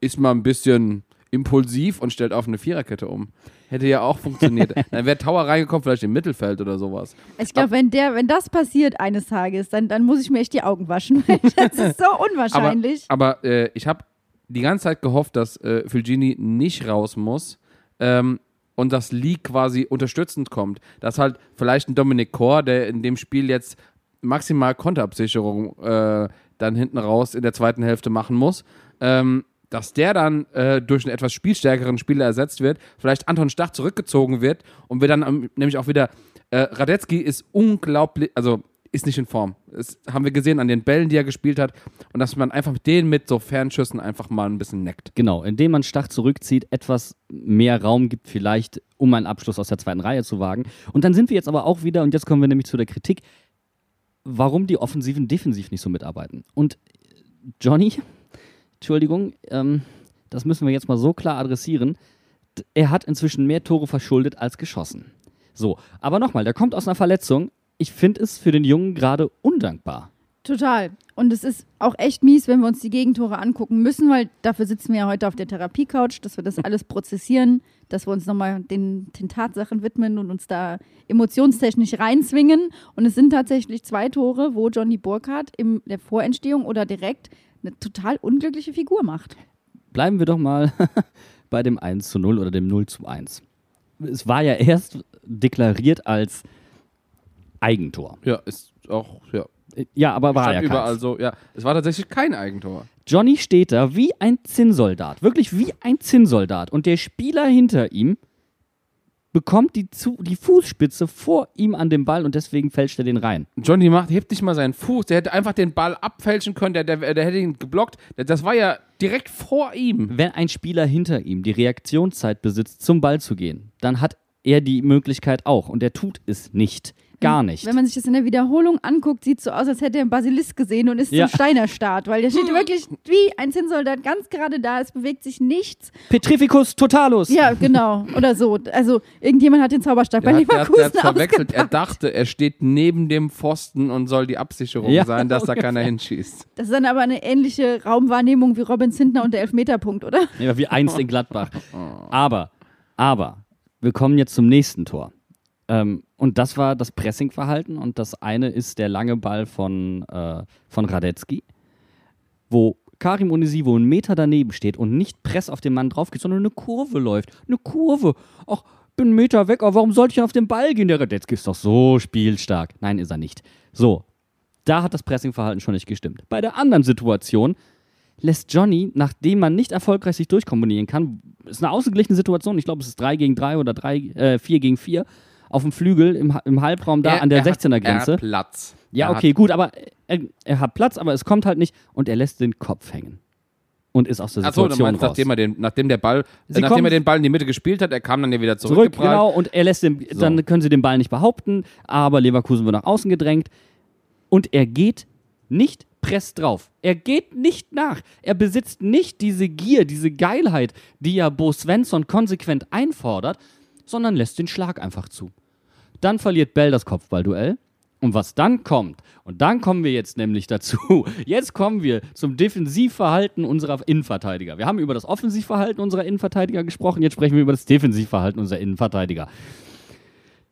ist mal ein bisschen impulsiv und stellt auf eine Viererkette um. Hätte ja auch funktioniert. dann wäre Tower reingekommen, vielleicht im Mittelfeld oder sowas. ich glaube, wenn, der, wenn das passiert eines Tages, dann, dann muss ich mir echt die Augen waschen. das ist so unwahrscheinlich. Aber, aber äh, ich habe die ganze Zeit gehofft, dass äh, Fulgini nicht raus muss ähm, und dass Lee quasi unterstützend kommt. Dass halt vielleicht ein Dominik Kor, der in dem Spiel jetzt maximal Konterabsicherung äh, dann hinten raus in der zweiten Hälfte machen muss, ähm, dass der dann äh, durch einen etwas spielstärkeren Spieler ersetzt wird, vielleicht Anton Stach zurückgezogen wird und wir dann ähm, nämlich auch wieder äh, Radetzky ist unglaublich, also ist nicht in Form. Das haben wir gesehen an den Bällen, die er gespielt hat. Und dass man einfach den mit so Fernschüssen einfach mal ein bisschen neckt. Genau, indem man Stach zurückzieht, etwas mehr Raum gibt, vielleicht, um einen Abschluss aus der zweiten Reihe zu wagen. Und dann sind wir jetzt aber auch wieder, und jetzt kommen wir nämlich zu der Kritik, warum die Offensiven defensiv nicht so mitarbeiten. Und Johnny, Entschuldigung, ähm, das müssen wir jetzt mal so klar adressieren. Er hat inzwischen mehr Tore verschuldet als geschossen. So, aber nochmal, der kommt aus einer Verletzung. Ich finde es für den Jungen gerade undankbar. Total. Und es ist auch echt mies, wenn wir uns die Gegentore angucken müssen, weil dafür sitzen wir ja heute auf der Therapiecouch, dass wir das alles prozessieren, dass wir uns nochmal den, den Tatsachen widmen und uns da emotionstechnisch reinzwingen. Und es sind tatsächlich zwei Tore, wo Johnny Burkhardt in der Vorentstehung oder direkt eine total unglückliche Figur macht. bleiben wir doch mal bei dem 1 zu 0 oder dem 0 zu 1. Es war ja erst deklariert als Eigentor. Ja, ist auch, ja. Ja, aber war ja überall so, ja. Es war tatsächlich kein Eigentor. Johnny steht da wie ein Zinnsoldat, wirklich wie ein Zinnsoldat. Und der Spieler hinter ihm bekommt die, zu, die Fußspitze vor ihm an den Ball und deswegen fälscht er den rein. Johnny macht, hebt nicht mal seinen Fuß. Der hätte einfach den Ball abfälschen können. Der, der, der hätte ihn geblockt. Das war ja direkt vor ihm. Wenn ein Spieler hinter ihm die Reaktionszeit besitzt, zum Ball zu gehen, dann hat er die Möglichkeit auch. Und er tut es nicht. Gar nicht. Wenn man sich das in der Wiederholung anguckt, sieht es so aus, als hätte er einen Basilisk gesehen und ist Ja. zum Steinerstart, weil der steht wirklich wie ein Zinnsoldat ganz gerade da, es bewegt sich nichts. Petrificus totalus. Ja, genau. Oder so. Also irgendjemand hat den Zauberstab bei hat, der, hat- Leverkusen der hat verwechselt. Er dachte, er steht neben dem Pfosten und soll die Absicherung Ja, sein, dass da ungefähr. keiner hinschießt. Das ist dann aber eine ähnliche Raumwahrnehmung wie Robin Zintner und der Elfmeterpunkt, oder? Ja, wie einst in Gladbach. Aber, aber, wir kommen jetzt zum nächsten Tor. Ähm, und das war das Pressingverhalten und das eine ist der lange Ball von, äh, von Radetzky, wo Karim Onisivo einen Meter daneben steht und nicht Press auf den Mann drauf geht, sondern eine Kurve läuft. Eine Kurve. Ach, bin einen Meter weg, aber warum sollte ich auf den Ball gehen? Der Radetzky ist doch so spielstark. Nein, ist er nicht. So, da hat das Pressingverhalten schon nicht gestimmt. Bei der anderen Situation lässt Johnny, nachdem man nicht erfolgreich sich durchkombinieren kann, ist eine ausgeglichene Situation, ich glaube, es ist 3 gegen 3 oder 3, äh, 4 gegen 4, auf dem Flügel im, im Halbraum da Er- an der er hat- 16er Er Grenze. hat Platz. Ja, Er okay, gut, aber er, er hat Platz, aber es kommt halt nicht und er lässt den Kopf hängen. Und ist aus der Achso, du Situation meinst, raus. nachdem er den, nachdem der Ball, äh, nachdem er den Ball in die Mitte gespielt hat, er kam dann ja wieder zurück, genau, und er lässt den, dann können sie den Ball nicht behaupten, aber Leverkusen wird nach außen gedrängt und er geht nicht presst drauf. Er geht nicht nach. Er besitzt nicht diese Gier, diese Geilheit, die ja Bo Svensson konsequent einfordert, sondern lässt den Schlag einfach zu. Dann verliert Bell das Kopfballduell Und was dann kommt, und dann kommen wir jetzt nämlich dazu, jetzt kommen wir zum Defensivverhalten unserer Innenverteidiger. Wir haben über das Offensivverhalten unserer Innenverteidiger gesprochen, jetzt sprechen wir über das Defensivverhalten unserer Innenverteidiger.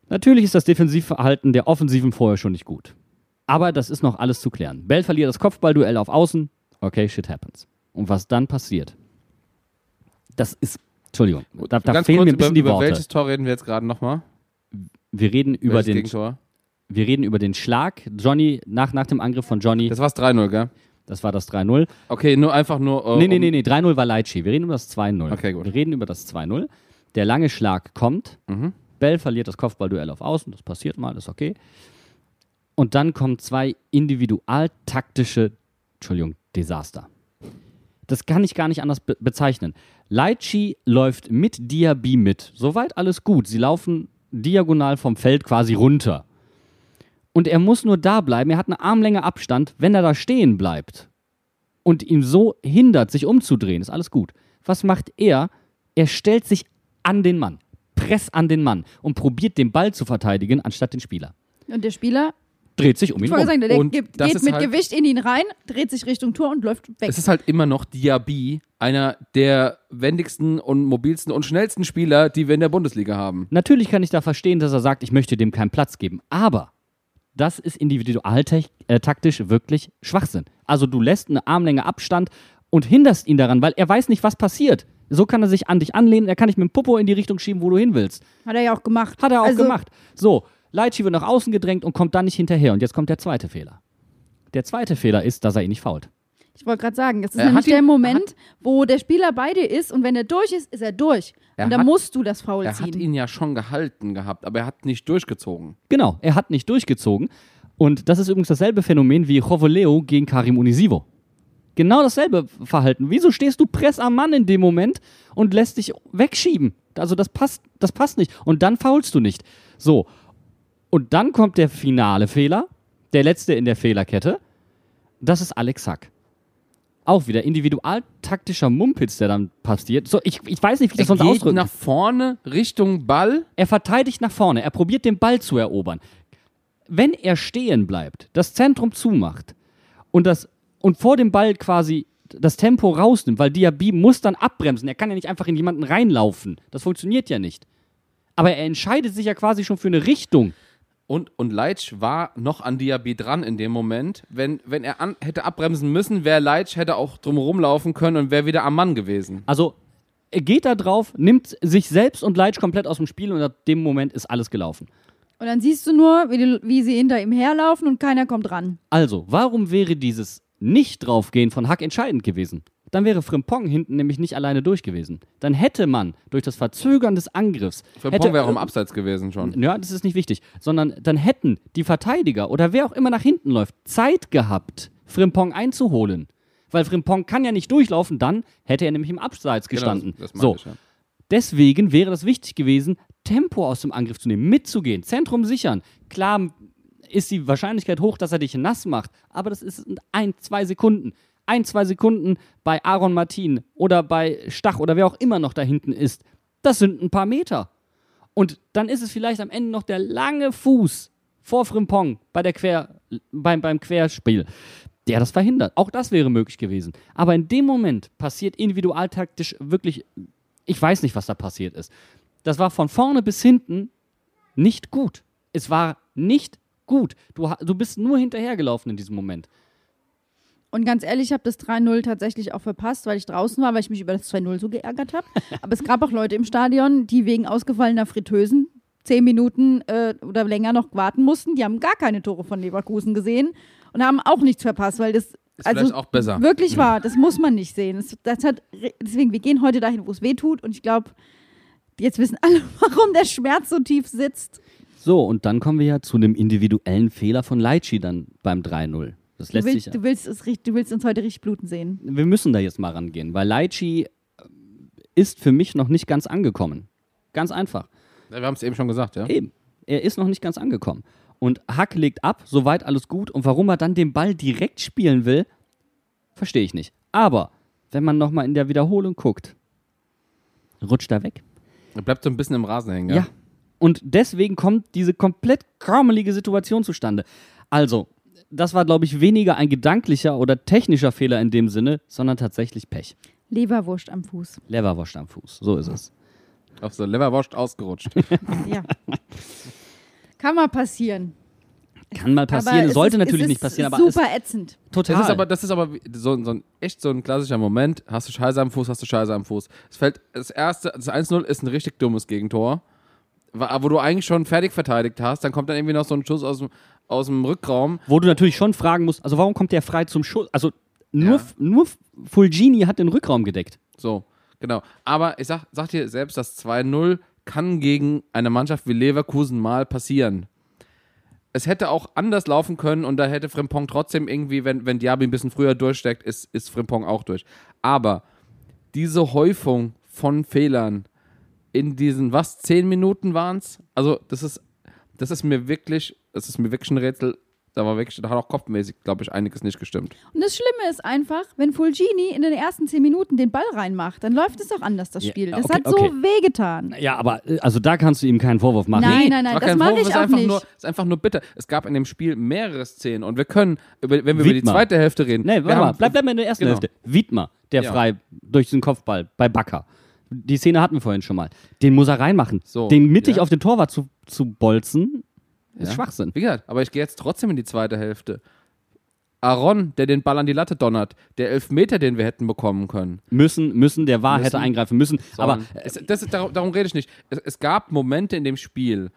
Natürlich ist das Defensivverhalten der Offensiven vorher schon nicht gut. Aber das ist noch alles zu klären. Bell verliert das Kopfballduell auf Außen. Okay, shit happens. Und was dann passiert, das ist, Entschuldigung, da, da fehlen mir ein bisschen über, die über Worte. welches Tor reden wir jetzt gerade nochmal? Wir reden über Welches den, Gegentor? wir reden über den Schlag. Johnny, nach, nach dem Angriff von Johnny, Das war's 3-0, gell? das war das 3-0. Okay, nur einfach nur. Äh, Nee, nee, nee, nee, 3-0 war Leitschi. Wir reden über das 2-0. Okay, gut. Wir reden über das 2-0. Der lange Schlag kommt. Mhm. Bell verliert das Kopfballduell auf Außen. Das passiert mal, ist okay. Und dann kommen zwei individualtaktische, Entschuldigung, Desaster. Das kann ich gar nicht anders be bezeichnen. Leitschi läuft mit Diaby mit. Soweit alles gut. Sie laufen diagonal vom Feld quasi runter. Und er muss nur da bleiben. Er hat eine Armlänge Abstand. Wenn er da stehen bleibt und ihm so hindert, sich umzudrehen, ist alles gut. Was macht er? Er stellt sich an den Mann, press an den Mann und probiert den Ball zu verteidigen, anstatt den Spieler. Und der Spieler, Dreht sich um ihn ich wollte rum. sagen, der Und gibt, das geht ist mit halt- Gewicht in ihn rein, dreht sich Richtung Tor und läuft weg. Es ist halt immer noch Diaby, einer der wendigsten und mobilsten und schnellsten Spieler, die wir in der Bundesliga haben. Natürlich kann ich da verstehen, dass er sagt, ich möchte dem keinen Platz geben. Aber das ist individualtaktisch wirklich Schwachsinn. Also du lässt eine Armlänge Abstand und hinderst ihn daran, weil er weiß nicht, was passiert. So kann er sich an dich anlehnen, er kann dich mit dem Popo in die Richtung schieben, wo du hin willst. Hat er ja auch gemacht. Hat er auch also, gemacht. So, Leitschi wird nach außen gedrängt und kommt dann nicht hinterher. Und jetzt kommt der zweite Fehler. Der zweite Fehler ist, dass er ihn nicht fault. Ich wollte gerade sagen, das ist Er nämlich hat ihn- der Moment, wo der Spieler bei dir ist und wenn er durch ist, ist er durch. Er und da hat- musst du das Foul Er ziehen. hat ihn ja schon gehalten gehabt, aber er hat nicht durchgezogen. Genau, er hat nicht durchgezogen. Und das ist übrigens dasselbe Phänomen wie Jovoleo gegen Karim Unisivo. Genau dasselbe Verhalten. Wieso stehst du press am Mann in dem Moment und lässt dich wegschieben? Also das passt, das passt nicht. Und dann faulst du nicht. So. Und dann kommt der finale Fehler, der letzte in der Fehlerkette. Das ist Alex Sack. Auch wieder individualtaktischer Mumpitz, der dann passiert. So, ich, ich weiß nicht, wie ich Er das sonst geht ausdrücken nach vorne Richtung Ball. er verteidigt nach vorne. Er probiert den Ball zu erobern. Wenn er stehen bleibt, das Zentrum zumacht und, das, und vor dem Ball quasi das Tempo rausnimmt, weil Diaby muss dann abbremsen. Er kann ja nicht einfach in jemanden reinlaufen. Das funktioniert ja nicht. Aber er entscheidet sich ja quasi schon für eine Richtung. Und, und Leitsch war noch an Diaby dran in dem Moment. Wenn, wenn er an, hätte abbremsen müssen, wäre Leitsch, hätte auch drumherum laufen können und wäre wieder am Mann gewesen. Also er geht da drauf, nimmt sich selbst und Leitsch komplett aus dem Spiel und ab dem Moment ist alles gelaufen. Und dann siehst du nur, wie, die, wie sie hinter ihm herlaufen und keiner kommt ran. Also, warum wäre dieses Nicht-Draufgehen von Hack entscheidend gewesen? Dann wäre Frimpong hinten nämlich nicht alleine durch gewesen. Dann hätte man durch das Verzögern des Angriffs. Für hätte, Pong wäre auch im Abseits gewesen schon. Ja, das ist nicht wichtig. Sondern dann hätten die Verteidiger oder wer auch immer nach hinten läuft, Zeit gehabt, Frimpong einzuholen. Weil Frimpong kann ja nicht durchlaufen, dann hätte er nämlich im Abseits gestanden. Genau, das, das so, ich, ja. Deswegen wäre das wichtig gewesen, Tempo aus dem Angriff zu nehmen, mitzugehen, Zentrum sichern. Klar ist die Wahrscheinlichkeit hoch, dass er dich nass macht, aber das ist ein, zwei Sekunden. Ein, zwei Sekunden bei Aaron Martin oder bei Stach oder wer auch immer noch da hinten ist. Das sind ein paar Meter. Und dann ist es vielleicht am Ende noch der lange Fuß vor Frimpong bei der Quer, beim, beim Querspiel, der das verhindert. Auch das wäre möglich gewesen. Aber in dem Moment passiert individualtaktisch wirklich, ich weiß nicht, was da passiert ist. Das war von vorne bis hinten nicht gut. Es war nicht gut. Du, du bist nur hinterhergelaufen in diesem Moment. Und ganz ehrlich, ich habe das 3-0 tatsächlich auch verpasst, weil ich draußen war, weil ich mich über das 2-0 so geärgert habe. Aber es gab auch Leute im Stadion, die wegen ausgefallener Fritteusen zehn Minuten äh, oder länger noch warten mussten. Die haben gar keine Tore von Leverkusen gesehen und haben auch nichts verpasst, weil das also vielleicht auch besser. wirklich war. Das muss man nicht sehen. Das, das hat, deswegen, wir gehen heute dahin, wo es weh tut. Und ich glaube, jetzt wissen alle, warum der Schmerz so tief sitzt. So, und dann kommen wir ja zu einem individuellen Fehler von Leitschi dann beim 3-0. Das Du lässt sich. willst, du, willst es, du willst uns heute richtig bluten sehen. wir müssen da jetzt mal rangehen, weil Leitschi äh, ist für mich noch nicht ganz angekommen. Ganz einfach. Ja, wir haben es eben schon gesagt, ja. Eben. Er ist noch nicht ganz angekommen. Und Hack legt ab, soweit alles gut. Und warum er dann den Ball direkt spielen will, verstehe ich nicht. Aber wenn man nochmal in der Wiederholung guckt, rutscht er weg. Er bleibt so ein bisschen im Rasen hängen, Ja. ja. Und deswegen kommt diese komplett kraumelige Situation zustande. Also, das war, glaube ich, weniger ein gedanklicher oder technischer Fehler in dem Sinne, sondern tatsächlich Pech. Leberwurst am Fuß. Leverwurst am Fuß, so ist es. Auf so Leverwurst ausgerutscht. Ja. Kann mal passieren. Kann mal passieren, sollte ist, natürlich ist nicht passieren, aber es, super ätzend. total. Das ist aber, das ist aber so, so ein, echt so ein klassischer Moment. Hast du Scheiße am Fuß, hast du Scheiße am Fuß. Es fällt, das erste, das 1-0 ist ein richtig dummes Gegentor, wo du eigentlich schon fertig verteidigt hast. Dann kommt dann irgendwie noch so ein Schuss aus dem, aus dem Rückraum. Wo du natürlich schon fragen musst, also warum kommt der frei zum Schuss? Also nur, Ja. nur Fulgini hat den Rückraum gedeckt. So, genau. Aber ich sag, sag dir selbst, das 2-0 kann gegen eine Mannschaft wie Leverkusen mal passieren. Es hätte auch anders laufen können und da hätte Frimpong trotzdem irgendwie, wenn, wenn Diaby ein bisschen früher durchsteckt, ist, ist Frimpong auch durch. Aber diese Häufung von Fehlern in diesen, was, zehn Minuten waren es? Also, das ist, das ist mir wirklich, das ist mir wirklich ein Rätsel. Da war wirklich, da hat auch kopfmäßig, glaube ich, einiges nicht gestimmt. Und das Schlimme ist einfach, wenn Fulgini in den ersten zehn Minuten den Ball reinmacht, dann läuft es doch anders, das Ja, Spiel. Das okay, hat so okay. wehgetan. Ja, aber äh, also da kannst du ihm keinen Vorwurf machen. Nein, nein, Es nein, das kein mache ich es ist auch einfach nicht. Nur, es ist einfach nur bitter. Es gab in dem Spiel mehrere Szenen und wir können, wenn wir über die Wiedmer. zweite Hälfte reden. Nee, wir warte mal, bleib, bleib mal in der ersten Genau. Hälfte. Wiedmer, der Ja. frei durch den Kopfball bei Bakker. Die Szene hatten wir vorhin schon mal. Den muss er reinmachen. So, den mittig ja. auf den Torwart zu, zu bolzen, ist Ja. Schwachsinn. Wie gesagt, aber ich gehe jetzt trotzdem in die zweite Hälfte. Aaron, der den Ball an die Latte donnert, der Elfmeter, den wir hätten bekommen können. Müssen, müssen, der war, Müssen. hätte eingreifen müssen. Aber Aber es, das ist, darum, darum rede ich nicht. Es, es gab Momente in dem Spiel,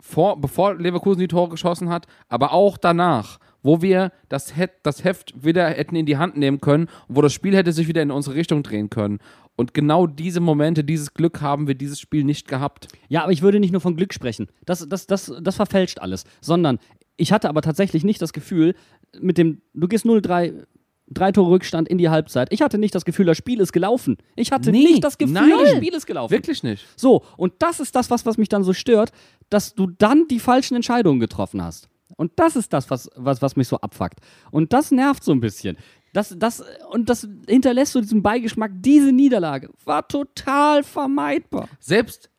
vor, bevor Leverkusen die Tore geschossen hat, aber auch danach, wo wir das, das Heft wieder hätten in die Hand nehmen können und wo das Spiel hätte sich wieder in unsere Richtung drehen können. Und genau diese Momente, dieses Glück haben wir dieses Spiel nicht gehabt. Ja, aber ich würde nicht nur von Glück sprechen. Das, das, das, das verfälscht alles. Sondern ich hatte aber tatsächlich nicht das Gefühl, mit dem, du gehst 0-3, drei Tore Rückstand in die Halbzeit. Ich hatte nicht das Gefühl, das Spiel ist gelaufen. Ich hatte Nee, nicht das Gefühl, nein. das Spiel ist gelaufen. Wirklich nicht. So, und das ist das, was, was mich dann so stört, dass du dann die falschen Entscheidungen getroffen hast. Und das ist das, was, was, was mich so abfuckt. Und das nervt so ein bisschen. Das, das, und das hinterlässt so diesen Beigeschmack. Diese Niederlage war total vermeidbar. Selbst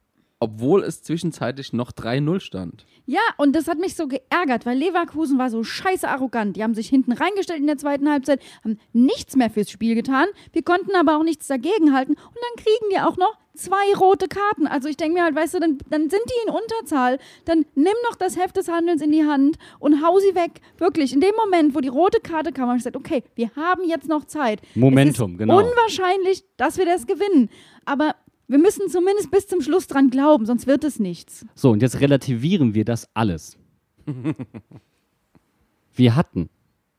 obwohl es zwischenzeitlich noch 3-0 stand. Ja, und das hat mich so geärgert, weil Leverkusen war so scheiße arrogant. Die haben sich hinten reingestellt in der zweiten Halbzeit, haben nichts mehr fürs Spiel getan. Wir konnten aber auch nichts dagegenhalten. Und dann kriegen die auch noch zwei rote Karten. Also ich denke mir halt, weißt du, dann, dann sind die in Unterzahl. Dann nimm noch das Heft des Handelns in die Hand und hau sie weg. Wirklich, in dem Moment, wo die rote Karte kam, habe ich gesagt, okay, wir haben jetzt noch Zeit. Momentum, genau. unwahrscheinlich, dass wir das gewinnen. Aber wir müssen zumindest bis zum Schluss dran glauben, sonst wird es nichts. So, und jetzt relativieren wir das alles. wir hatten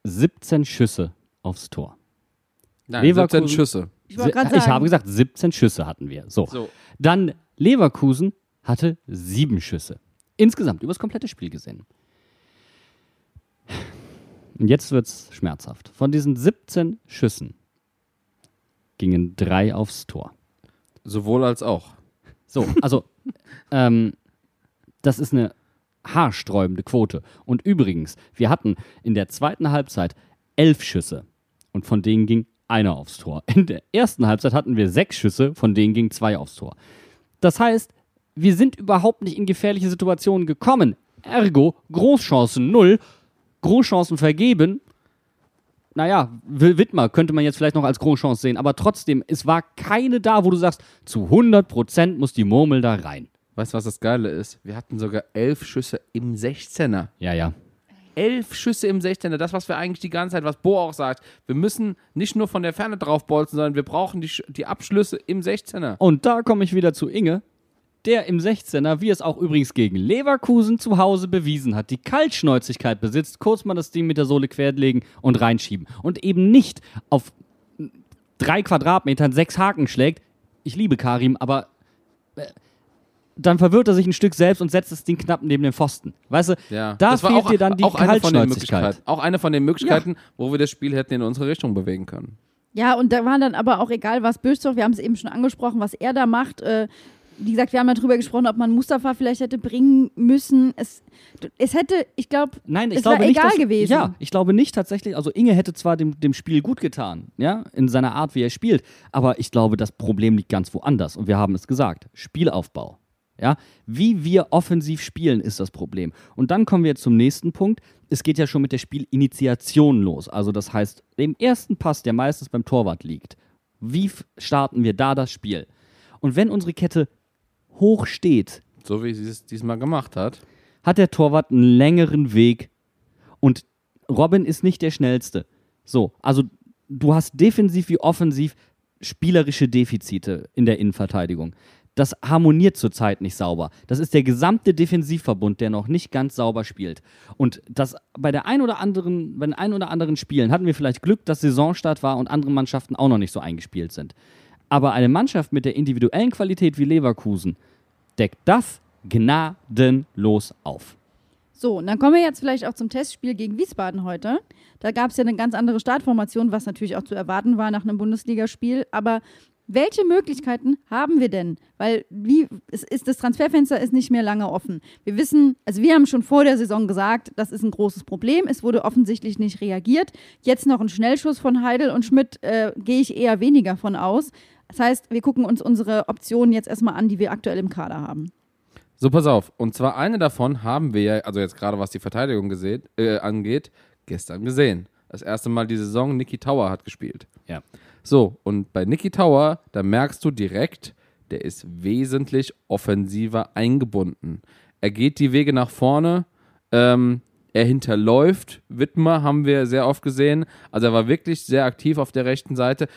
17 Schüsse aufs Tor. Nein, Leverkusen- 17 Schüsse. Ich Ich habe gesagt, 17 Schüsse hatten wir. So. So. Dann Leverkusen hatte sieben Schüsse. Insgesamt, über das komplette Spiel gesehen. Und jetzt wird es schmerzhaft. Von diesen 17 Schüssen gingen drei aufs Tor. Sowohl als auch. So, also, ähm, das ist eine haarsträubende Quote. Und übrigens, wir hatten in der zweiten Halbzeit elf Schüsse und von denen ging einer aufs Tor. In der ersten Halbzeit hatten wir sechs Schüsse, von denen ging zwei aufs Tor. Das heißt, wir sind überhaupt nicht in gefährliche Situationen gekommen. Ergo, Großchancen null, Großchancen vergeben. Naja, Wittmer könnte man jetzt vielleicht noch als Großchance sehen, aber trotzdem, es war keine da, wo du sagst, zu 100% muss die Murmel da rein. Weißt du, was das Geile ist? Wir hatten sogar elf Schüsse im 16er. Ja, ja. Elf Schüsse im 16er. Das, was wir eigentlich die ganze Zeit, was Bo auch sagt. Wir müssen nicht nur von der Ferne draufbolzen, sondern wir brauchen die, die Abschlüsse im 16er. Und da komme ich wieder zu Inge, der im 16er, wie es auch übrigens gegen Leverkusen zu Hause bewiesen hat, die Kaltschnäuzigkeit besitzt, kurz mal das Ding mit der Sohle querlegen und reinschieben. Und eben nicht auf drei Quadratmetern sechs Haken schlägt. Ich liebe Karim, aber äh, dann verwirrt er sich ein Stück selbst und setzt das Ding knapp neben den Pfosten. Weißt du, Ja. da fehlt auch, dir dann die auch eine von den Kaltschnäuzigkeit. Möglichkeiten. Auch eine von den Möglichkeiten, wo wir das Spiel hätten in unsere Richtung bewegen können. Ja, und da war dann aber auch egal, was Bösdorf, wir haben es eben schon angesprochen, was er da macht. Äh, wie gesagt, wir haben ja drüber gesprochen, ob man Mustafa vielleicht hätte bringen müssen. Es, es hätte, ich glaube, Nein, ich es glaube nicht, egal dass, gewesen. Ja, ich glaube nicht tatsächlich. Also Inge hätte zwar dem, dem Spiel gut getan, ja, in seiner Art, wie er spielt, aber ich glaube, das Problem liegt ganz woanders. Und wir haben es gesagt: Spielaufbau. Ja, wie wir offensiv spielen, ist das Problem. Und dann kommen wir zum nächsten Punkt. Es geht ja schon mit der Spielinitiation los. Also das heißt, dem ersten Pass, der meistens beim Torwart liegt, wie starten wir da das Spiel? Und wenn unsere Kette hoch steht, So wie sie es diesmal gemacht hat. hat der Torwart einen längeren Weg und Robin ist nicht der schnellste. So, also du hast defensiv wie offensiv spielerische Defizite in der Innenverteidigung. Das harmoniert zurzeit nicht sauber. Das ist der gesamte Defensivverbund, der noch nicht ganz sauber spielt. Und das bei der ein oder anderen, bei den ein oder anderen Spielen hatten wir vielleicht Glück, dass Saisonstart war und andere Mannschaften auch noch nicht so eingespielt sind. Aber eine Mannschaft mit der individuellen Qualität wie Leverkusen deckt das gnadenlos auf. So, und dann kommen wir jetzt vielleicht auch zum Testspiel gegen Wiesbaden heute. Da gab es ja eine ganz andere Startformation, was natürlich auch zu erwarten war nach einem Bundesligaspiel. Aber welche Möglichkeiten haben wir denn? Weil wie, es ist, das Transferfenster ist nicht mehr lange offen. Wir wissen, also wir haben schon vor der Saison gesagt, das ist ein großes Problem. Es wurde offensichtlich nicht reagiert. Jetzt noch ein Schnellschuss von Heidel und Schmidt äh, gehe ich eher weniger von aus. Das heißt, wir gucken uns unsere Optionen jetzt erstmal an, die wir aktuell im Kader haben. So, pass auf. Und zwar eine davon haben wir ja, also jetzt gerade was die Verteidigung gesehen, äh, angeht, gestern gesehen. Das erste Mal die Saison, Niki Tower hat gespielt. Ja. So, und bei Niki Tower, da merkst du direkt, der ist wesentlich offensiver eingebunden. Er geht die Wege nach vorne, ähm, er hinterläuft. Wittmer haben wir sehr oft gesehen. Also er war wirklich sehr aktiv auf der rechten Seite.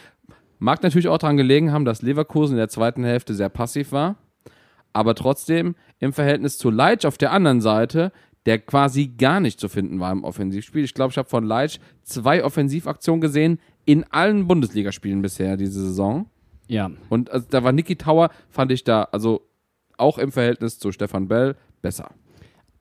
Mag natürlich auch daran gelegen haben, dass Leverkusen in der zweiten Hälfte sehr passiv war. Aber trotzdem im Verhältnis zu Leitsch auf der anderen Seite, der quasi gar nicht zu finden war im Offensivspiel. Ich glaube, ich habe von Leitsch zwei Offensivaktionen gesehen in allen Bundesligaspielen bisher diese Saison. Ja, Und also, da war Niki Tauer, fand ich da, also auch im Verhältnis zu Stefan Bell, besser.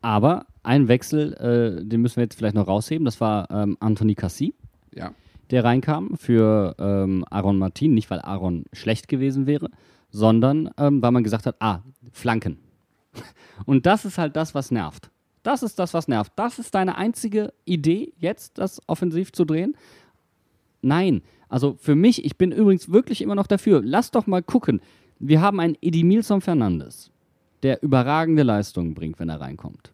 aber ein Wechsel, äh, den müssen wir jetzt vielleicht noch rausheben, das war ähm, Anthony Cassi, Ja. der reinkam für ähm, Aaron Martin, nicht weil Aaron schlecht gewesen wäre, sondern ähm, weil man gesagt hat, ah, Flanken. Und das ist halt das, was nervt. Das ist das, was nervt. Das ist deine einzige Idee, jetzt das offensiv zu drehen? Nein. Also für mich, ich bin übrigens wirklich immer noch dafür. Lass doch mal gucken. Wir haben einen Edimilson Fernandes, der überragende Leistungen bringt, wenn er reinkommt.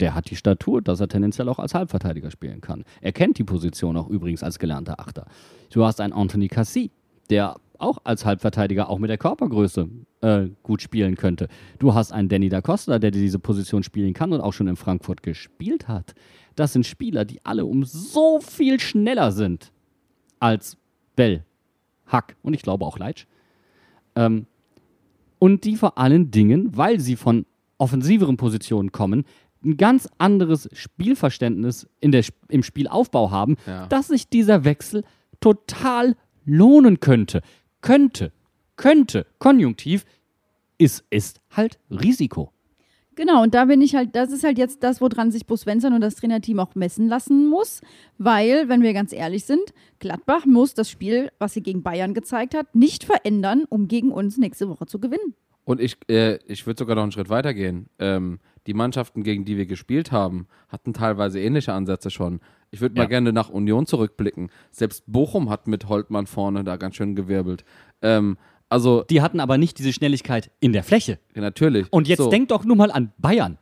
Der hat die Statur, dass er tendenziell auch als Halbverteidiger spielen kann. Er kennt die Position auch übrigens als gelernter Achter. Du hast einen Anthony Cassi, der auch als Halbverteidiger, auch mit der Körpergröße, äh, gut spielen könnte. Du hast einen Danny da Costa, der diese Position spielen kann und auch schon in Frankfurt gespielt hat. Das sind Spieler, die alle um so viel schneller sind als Bell, Hack und ich glaube auch Leitsch. Ähm, und die vor allen Dingen, weil sie von offensiveren Positionen kommen, ein ganz anderes Spielverständnis in der, im Spielaufbau haben, Ja. dass sich dieser Wechsel total lohnen könnte. Könnte, könnte, konjunktiv, ist, ist halt Risiko. Genau, und da bin ich halt, das ist halt jetzt das, woran sich Bo Svensson und das Trainerteam auch messen lassen muss, weil, wenn wir ganz ehrlich sind, Gladbach muss das Spiel, was sie gegen Bayern gezeigt hat, nicht verändern, um gegen uns nächste Woche zu gewinnen. Und ich, äh, ich würde sogar noch einen Schritt weiter gehen. Ähm, die Mannschaften, gegen die wir gespielt haben, hatten teilweise ähnliche Ansätze schon. Ich würde mal Ja. gerne nach Union zurückblicken. Selbst Bochum hat mit Holtmann vorne da ganz schön gewirbelt. Ähm, also, Die hatten aber nicht diese Schnelligkeit in der Fläche. natürlich. Und jetzt so, denk doch nur mal an Bayern.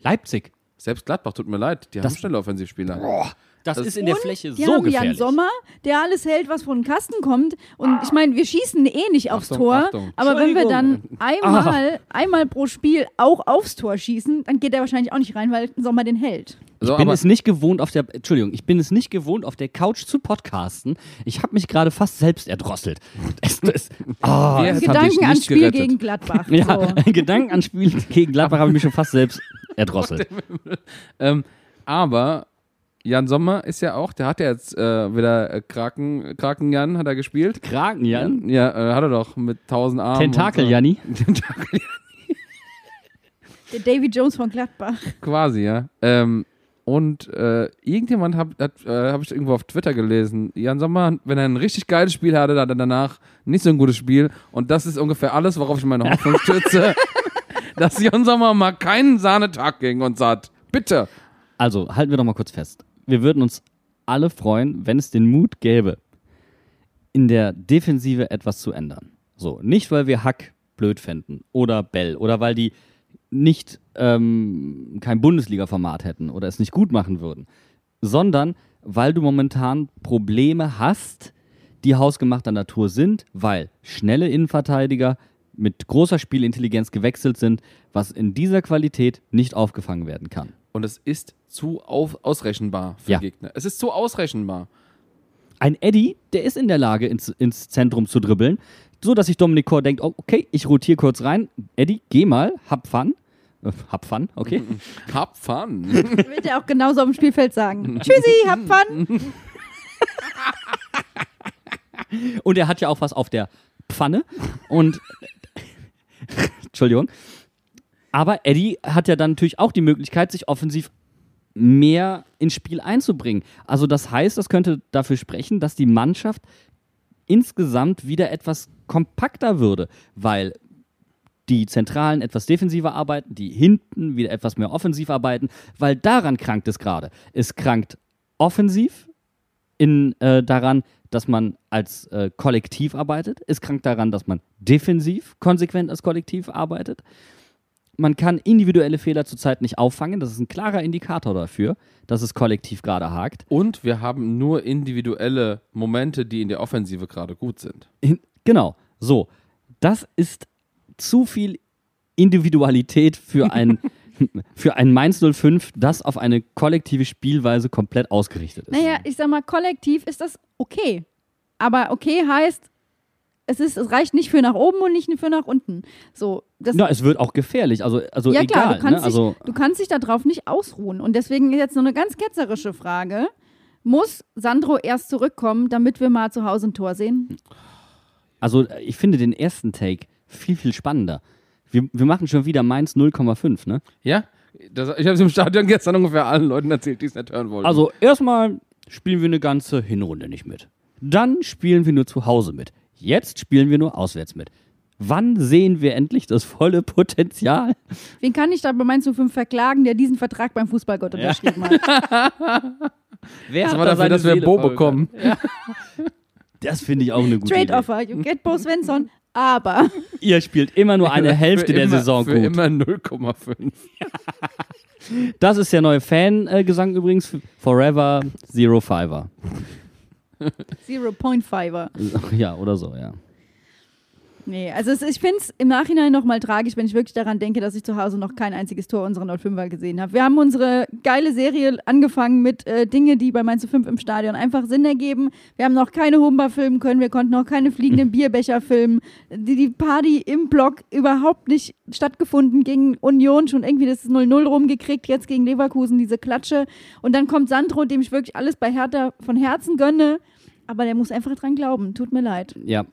Leipzig. Selbst Gladbach, tut mir leid, die Das- haben schnelle Offensivspieler. Das, Das- ist in der Fläche so haben gefährlich. Jan Sommer, der alles hält, was von den Kasten kommt. Und ich meine, wir schießen eh nicht aufs Achtung, Tor. Achtung. Aber wenn wir dann Entschuldigung. einmal, einmal pro Spiel auch aufs Tor schießen, dann geht er wahrscheinlich auch nicht rein, weil Sommer den hält. So, Ich bin es nicht gewohnt auf der Entschuldigung, ich bin es nicht gewohnt auf der Couch zu podcasten. Ich habe mich gerade fast selbst erdrosselt. Es, es, ah, haben dich Gedanken an Spiel gerettet. gegen Gladbach. ja, So. Gedanken an Spiel gegen Gladbach habe ich mich schon fast selbst erdrosselt. Ähm, aber Jan Sommer ist ja auch, der hat ja jetzt äh, wieder äh, Kraken, Kraken Jan hat er gespielt. Kragen, Jan. Ja, äh, hat er doch mit tausend Armen. Tentakel. Janni. Tentakel, Der Davy Jones von Gladbach. quasi, ja. Ähm, und äh, irgendjemand hat, hat äh, habe ich irgendwo auf Twitter gelesen, Jan Sommer, wenn er ein richtig geiles Spiel hatte, dann hat er danach nicht so ein gutes Spiel. Und das ist ungefähr alles, worauf ich meine Hoffnung stütze. dass Jan Sommer mal keinen Sahnetag gegen uns hat. Bitte. Also, halten wir doch mal kurz fest. Wir würden uns alle freuen, wenn es den Mut gäbe, in der Defensive etwas zu ändern. So, nicht weil wir Hack blöd fänden oder Bell oder weil die nicht ähm, kein Bundesliga-Format hätten oder es nicht gut machen würden, sondern weil du momentan Probleme hast, die hausgemachter Natur sind, weil schnelle Innenverteidiger mit großer Spielintelligenz gewechselt sind, was in dieser Qualität nicht aufgefangen werden kann. Und es ist zu auf, ausrechenbar für Ja. Gegner. Es ist zu ausrechenbar. Ein Eddie, der ist in der Lage, ins, ins Zentrum zu dribbeln, so dass sich Dominik Kor denkt, oh, okay, ich rotiere kurz rein. Eddie, geh mal, hab Fun. Äh, hab Fun, okay. Hab Fun. Wird er auch genauso auf dem Spielfeld sagen. Tschüssi, habt Fun. Und er hat ja auch was auf der Pfanne. Und Entschuldigung. Aber Eddie hat ja dann natürlich auch die Möglichkeit, sich offensiv mehr ins Spiel einzubringen. Also das heißt, das könnte dafür sprechen, dass die Mannschaft insgesamt wieder etwas kompakter würde, weil die Zentralen etwas defensiver arbeiten, die hinten wieder etwas mehr offensiv arbeiten, weil daran krankt es gerade. Es krankt offensiv in, äh, daran, dass man als äh, Kollektiv arbeitet. Es krankt daran, dass man defensiv konsequent als Kollektiv arbeitet. Man kann individuelle Fehler zurzeit nicht auffangen. Das ist ein klarer Indikator dafür, dass es kollektiv gerade hakt. Und wir haben nur individuelle Momente, die in der Offensive gerade gut sind. In, genau, so. Das ist zu viel Individualität für ein, für ein Mainz 05, das auf eine kollektive Spielweise komplett ausgerichtet ist. Naja, ich sag mal, kollektiv ist das okay. Aber okay heißt, es, ist, es reicht nicht für nach oben und nicht für nach unten. So, das, Ja, es wird auch gefährlich. Also, also ja egal. klar, du kannst, ne? also, dich, du kannst dich darauf nicht ausruhen. Und deswegen jetzt noch eine ganz ketzerische Frage. Muss Sandro erst zurückkommen, damit wir mal zu Hause ein Tor sehen? also, ich finde den ersten Take viel, viel spannender. Wir, wir machen schon wieder Mainz 0,5, ne? Ja? Das, ich habe es im Stadion gestern ungefähr allen Leuten erzählt, die es nicht hören wollten. Also, erstmal spielen wir eine ganze Hinrunde nicht mit. Dann spielen wir nur zu Hause mit. Jetzt spielen wir nur auswärts mit. Wann sehen wir endlich das volle Potenzial? Wen kann ich da bei Mainz 05 verklagen, der diesen Vertrag beim Fußballgott unterschrieben hat? Wer das hat war da dafür, seine dass wir Bo bekommen. Das finde ich auch eine gute Trade Idee. Offer, you get Bo Svensson, aber Ihr spielt immer nur eine Hälfte der immer, Saison für gut. immer 0,5. Das ist der neue Fan-Gesang übrigens. Forever Zero Fiver. 0.5er. Ja, oder so, ja. Nee, also es, ich finde es im Nachhinein nochmal tragisch, wenn ich wirklich daran denke, dass ich zu Hause noch kein einziges Tor unserer 05er gesehen habe. Wir haben unsere geile Serie angefangen mit äh, Dinge, die bei Mainz 5 im Stadion einfach Sinn ergeben. Wir haben noch keine Humber filmen können, wir konnten noch keine fliegenden Bierbecher filmen. Die, die Party im Block überhaupt nicht stattgefunden gegen Union, schon irgendwie das 0-0 rumgekriegt, jetzt gegen Leverkusen diese Klatsche. Und dann kommt Sandro, dem ich wirklich alles bei Hertha von Herzen gönne. Aber der muss einfach dran glauben. Tut mir leid. Ja.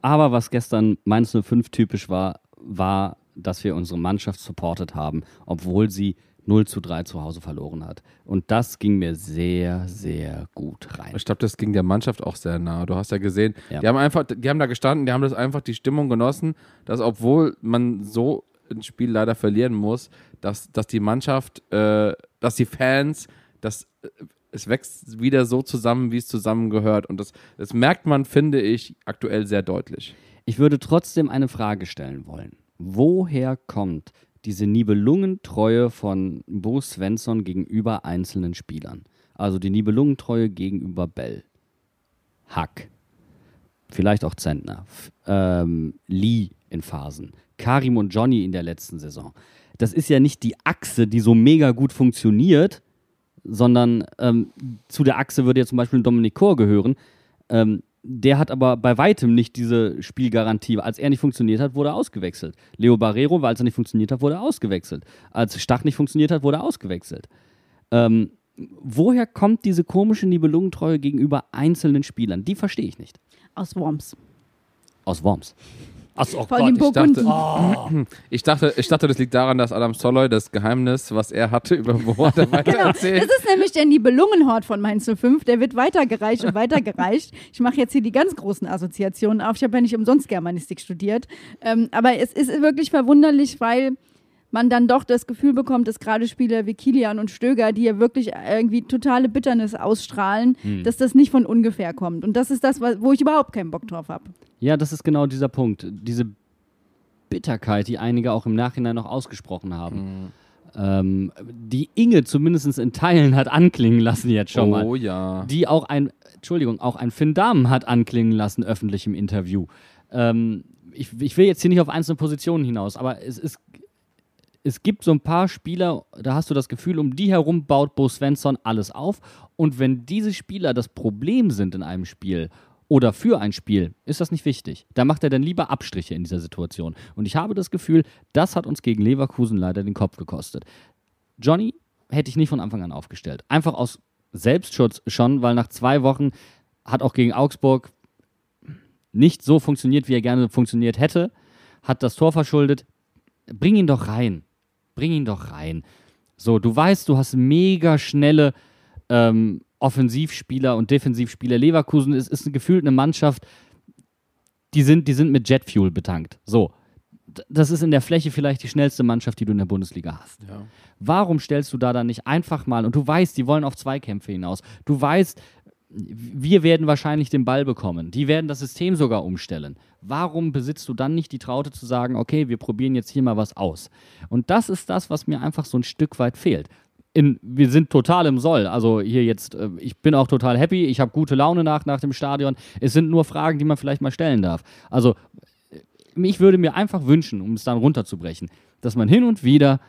Aber was gestern Mainz 05 typisch war, war, dass wir unsere Mannschaft supportet haben, obwohl sie 0 zu 3 zu Hause verloren hat. Und das ging mir sehr, sehr gut rein. Ich glaube, das ging der Mannschaft auch sehr nah. Du hast ja gesehen, Ja. die haben einfach, die haben da gestanden, die haben das einfach die Stimmung genossen, dass obwohl man so ein Spiel leider verlieren muss, dass, dass die Mannschaft, äh, dass die Fans, dass äh, es wächst wieder so zusammen, wie es zusammengehört. Und das, das merkt man, finde ich, aktuell sehr deutlich. Ich würde trotzdem eine Frage stellen wollen. Woher kommt diese Nibelungentreue von Bo Svensson gegenüber einzelnen Spielern? Also die Nibelungentreue gegenüber Bell, Hack, vielleicht auch Zentner, ähm, Lee in Phasen, Karim und Johnny in der letzten Saison. Das ist ja nicht die Achse, die so mega gut funktioniert, sondern ähm, zu der Achse würde ja zum Beispiel Dominik Kor gehören. Ähm, der hat aber bei weitem nicht diese Spielgarantie. Als er nicht funktioniert hat, wurde er ausgewechselt. Leo Barrero, weil es nicht funktioniert hat, wurde er ausgewechselt. Als Stach nicht funktioniert hat, wurde er ausgewechselt. Ähm, woher kommt diese komische Nibelungentreue gegenüber einzelnen Spielern? Die verstehe ich nicht. Aus Worms. Aus Worms. Achso, oh Vor allem Gott, ich dachte, Ich dachte, ich dachte, das liegt daran, dass Adam Soloy das Geheimnis, was er hatte, über er weiter Genau, erzählt. das ist nämlich der Nibelungenhort von Mainz 05. Der wird weitergereicht und weitergereicht. Ich mache jetzt hier die ganz großen Assoziationen auf. Ich habe ja nicht umsonst Germanistik studiert. Ähm, aber es ist wirklich verwunderlich, weil man dann doch das Gefühl bekommt, dass gerade Spieler wie Kilian und Stöger, die ja wirklich irgendwie totale Bitternis ausstrahlen, dass das nicht von ungefähr kommt. Und das ist das, wo ich überhaupt keinen Bock drauf habe. Ja, das ist genau dieser Punkt. Diese Bitterkeit, die einige auch im Nachhinein noch ausgesprochen haben. Ähm, die Inge zumindest in Teilen hat anklingen lassen jetzt schon mal oh ja. die auch ein, Entschuldigung, auch ein Finn Dahmen hat anklingen lassen öffentlich im Interview. Ähm, ich, ich will jetzt hier nicht auf einzelne Positionen hinaus, aber es, ist, es gibt so ein paar Spieler, da hast du das Gefühl, um die herum baut Bo Svensson alles auf. Und wenn diese Spieler das Problem sind in einem Spiel oder für ein Spiel, ist das nicht wichtig. Da macht er dann lieber Abstriche in dieser Situation. Und ich habe das Gefühl, das hat uns gegen Leverkusen leider den Kopf gekostet. Johnny hätte ich nicht von Anfang an aufgestellt. Einfach aus Selbstschutz schon, weil nach zwei Wochen hat auch gegen Augsburg nicht so funktioniert, wie er gerne funktioniert hätte, hat das Tor verschuldet. Bring ihn doch rein. Bring ihn doch rein. So, du weißt, du hast mega schnelle ähm, Offensivspieler und Defensivspieler. Leverkusen ist, ist gefühlt eine Mannschaft, die sind, die sind mit Jetfuel betankt. So. Das ist in der Fläche vielleicht die schnellste Mannschaft, die du in der Bundesliga hast. Warum stellst du da dann nicht einfach mal, und du weißt, die wollen auf Zweikämpfe hinaus, du weißt, wir werden wahrscheinlich den Ball bekommen, die werden das System sogar umstellen. Warum besitzt du dann nicht die Traute zu sagen, okay, wir probieren jetzt hier mal was aus? Und das ist das, was mir einfach so ein Stück weit fehlt. In, wir sind total im Soll. Also hier jetzt, äh, ich bin auch total happy, ich habe gute Laune nach, nach dem Stadion. Es sind nur Fragen, die man vielleicht mal stellen darf. Also ich würde mir einfach wünschen, um es dann runterzubrechen, dass man hin und wieder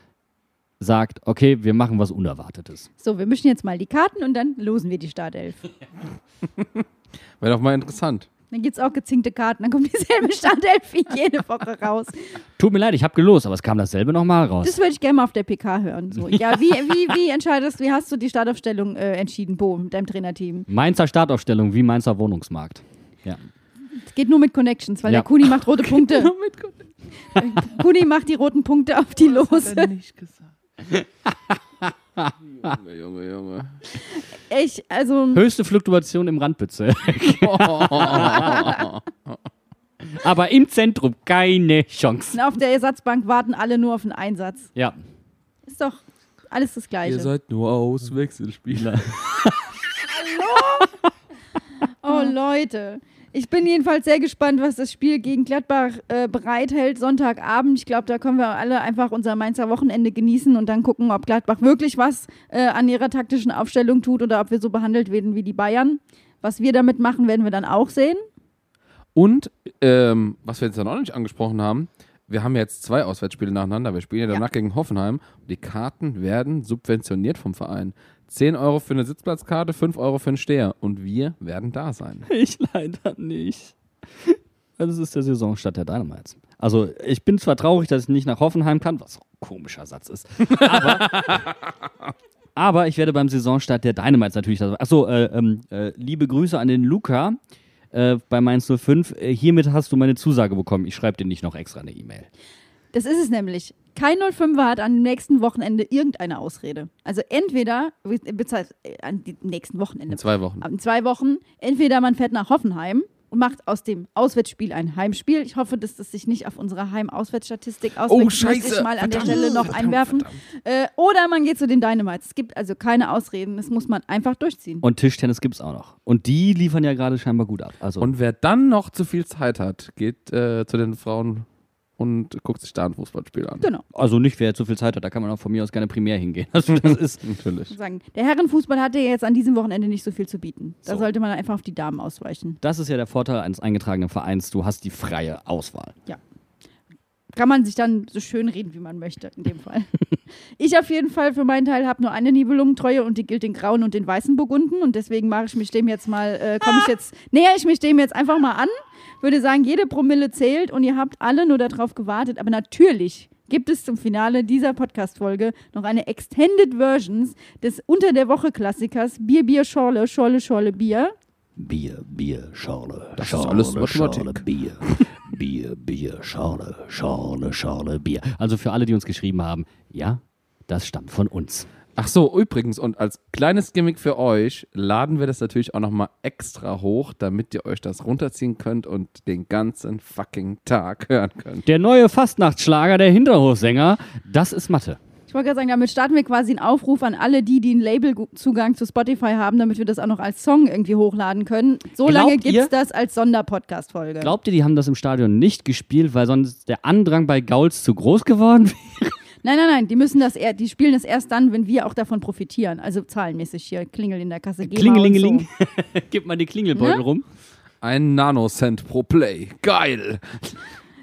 sagt, okay, wir machen was Unerwartetes. So, wir mischen jetzt mal die Karten und dann losen wir die Startelf. Wäre doch mal interessant. Dann gibt es auch gezinkte Karten, dann kommt dieselbe Startelf wie jede Woche raus. Tut mir leid, ich habe gelost, aber es kam dasselbe nochmal raus. Das würde ich gerne mal auf der PK hören. So, ja, wie, wie, wie entscheidest, wie hast du die Startaufstellung äh, entschieden, Bo, mit deinem Trainerteam? Mainzer Startaufstellung wie Mainzer Wohnungsmarkt. Ja. Es geht nur mit Connections, weil Ja. der Kuni macht rote Punkte. Kuni macht die roten Punkte auf die Lose. Junge, Junge, Junge. Ich, also, Höchste Fluktuation im Randbezirk. aber im Zentrum keine Chance. auf der Ersatzbank warten alle nur auf einen Einsatz. Ja. Ist doch alles das Gleiche. Ihr seid nur Auswechselspieler. Oh Leute, ich bin jedenfalls sehr gespannt, was das Spiel gegen Gladbach äh, bereithält Sonntagabend. Ich glaube, da können wir alle einfach unser Mainzer Wochenende genießen und dann gucken, ob Gladbach wirklich was äh, an ihrer taktischen Aufstellung tut oder ob wir so behandelt werden wie die Bayern. Was wir damit machen, werden wir dann auch sehen. Und, ähm, was wir jetzt noch nicht angesprochen haben, wir haben jetzt zwei Auswärtsspiele nacheinander. Wir spielen ja danach gegen Hoffenheim. Die Karten werden subventioniert vom Verein. 10 Euro für eine Sitzplatzkarte, 5 Euro für einen Steher. Und wir werden da sein. Ich leider nicht. Das ist der Saisonstart der Dynamites. Also, ich bin zwar traurig, dass ich nicht nach Hoffenheim kann, was ein komischer Satz ist. Aber, aber ich werde beim Saisonstart der Dynamites natürlich. Achso, äh, ähm, äh, liebe Grüße an den Luca äh, bei Mainz 05. Äh, hiermit hast du meine Zusage bekommen. Ich schreibe dir nicht noch extra eine E-Mail. Das ist es nämlich. Kein 05er hat am nächsten Wochenende irgendeine Ausrede. Also entweder, beziehungsweise an dem nächsten Wochenende, In zwei Wochen. in zwei Wochen, entweder man fährt nach Hoffenheim und macht aus dem Auswärtsspiel ein Heimspiel. Ich hoffe, dass das sich nicht auf unsere Heim-Auswärtsstatistik auswirkt. Oh, scheiße. ich mal an der Verdammt, Stelle noch verdammt, einwerfen. Äh, oder man geht zu den Dynamites. Es gibt also keine Ausreden. Das muss man einfach durchziehen. Und Tischtennis gibt es auch noch. Und die liefern ja gerade scheinbar gut ab. Also, Und wer dann noch zu viel Zeit hat, geht äh, zu den Frauen und guckt sich da ein Fußballspiel an. Genau. also nicht, wer zu viel Zeit hat, da kann man auch von mir aus gerne primär hingehen. Also das ist. Natürlich. Sagen. Der Herrenfußball hatte ja jetzt an diesem Wochenende nicht so viel zu bieten. Da So. sollte man einfach auf die Damen ausweichen. Das ist ja der Vorteil eines eingetragenen Vereins. Du hast die freie Auswahl. kann man sich dann so schön reden, wie man möchte, in dem Fall. ich auf jeden Fall für meinen Teil habe nur eine Nibelungentreue und die gilt den grauen und den weißen Burgunden und deswegen mache ich mich dem jetzt mal, äh, komme ich jetzt, näher ich mich dem jetzt einfach mal an, würde sagen, jede Promille zählt und ihr habt alle nur darauf gewartet, aber natürlich gibt es zum Finale dieser Podcast-Folge noch eine Extended Versions des Unter der Woche Klassikers Bier, Bier, Schorle, Schorle, Schorle, Bier. Bier, Bier, Schorle. Das ist alles Mathematik. Bier. Bier, Bier, Schorle, Schorle, Schorle, Bier. Also für alle, die uns geschrieben haben, ja, das stammt von uns. Ach so, übrigens, und als kleines Gimmick für euch laden wir das natürlich auch nochmal extra hoch, damit ihr euch das runterziehen könnt und den ganzen fucking Tag hören könnt. Der neue Fastnachtsschlager der Hinterhofsänger, das ist Mathe. Ich wollte gerade sagen, damit starten wir quasi einen Aufruf an alle die, die einen Labelzugang zu Spotify haben, damit wir das auch noch als Song irgendwie hochladen können. So Glaubt lange gibt es das als Sonderpodcast-Folge. Glaubt ihr, die haben das im Stadion nicht gespielt, weil sonst der Andrang bei Gauls zu groß geworden wäre? Nein, nein, nein, die müssen das eher, die spielen das erst dann, wenn wir auch davon profitieren. Also zahlenmäßig hier, Klingel in der Kasse. Klingelingeling. So. Gib mal die Klingelbeutel Ne? rum. Ein Nanocent pro Play. Geil.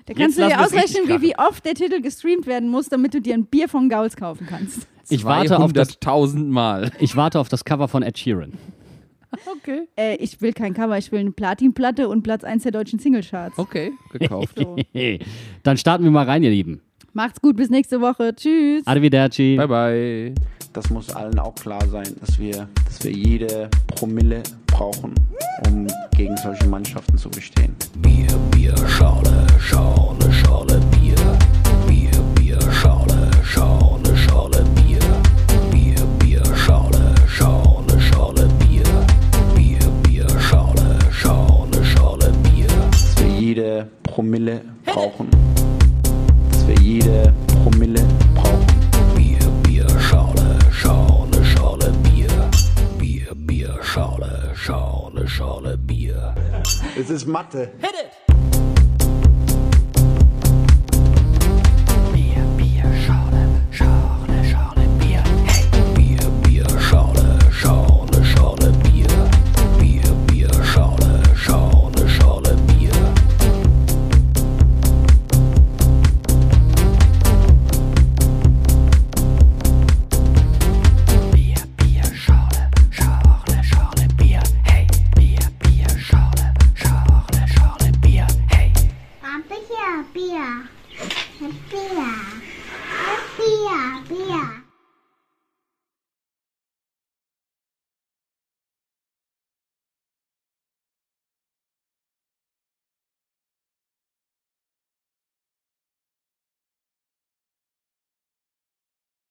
Da kannst du lassen dir ausrechnen, wie, wie oft der Titel gestreamt werden muss, damit du dir ein Bier von Gauls kaufen kannst. Ich warte auf das, 200.000 Mal. ich warte auf das Cover von Ed Sheeran. Okay. Äh, ich will kein Cover, ich will eine Platinplatte und Platz 1 der deutschen Singlecharts. Okay, gekauft. So. Dann starten wir mal rein, ihr Lieben. Macht's gut, bis nächste Woche. Tschüss. Arrivederci. bye bye. Das muss allen auch klar sein, dass wir, dass wir jede Promille brauchen, um gegen solche Mannschaften zu bestehen. Bier, Bier, Schale, Schale, Schale, Bier. Bier, Bier, Schale, Schale, Schale, Bier. Bier, Bier, Schale, Schale, Schale, Bier. Bier, Bier, Schale, Schale, Schale, Bier. Dass wir jede Promille brauchen. Wir jede Promille brauchen. Bier, Bier, Schale, Schale, Schale, Bier. Bier, Bier, Schale, Schale, Schale, Bier. Es ist Mathe. Hit it!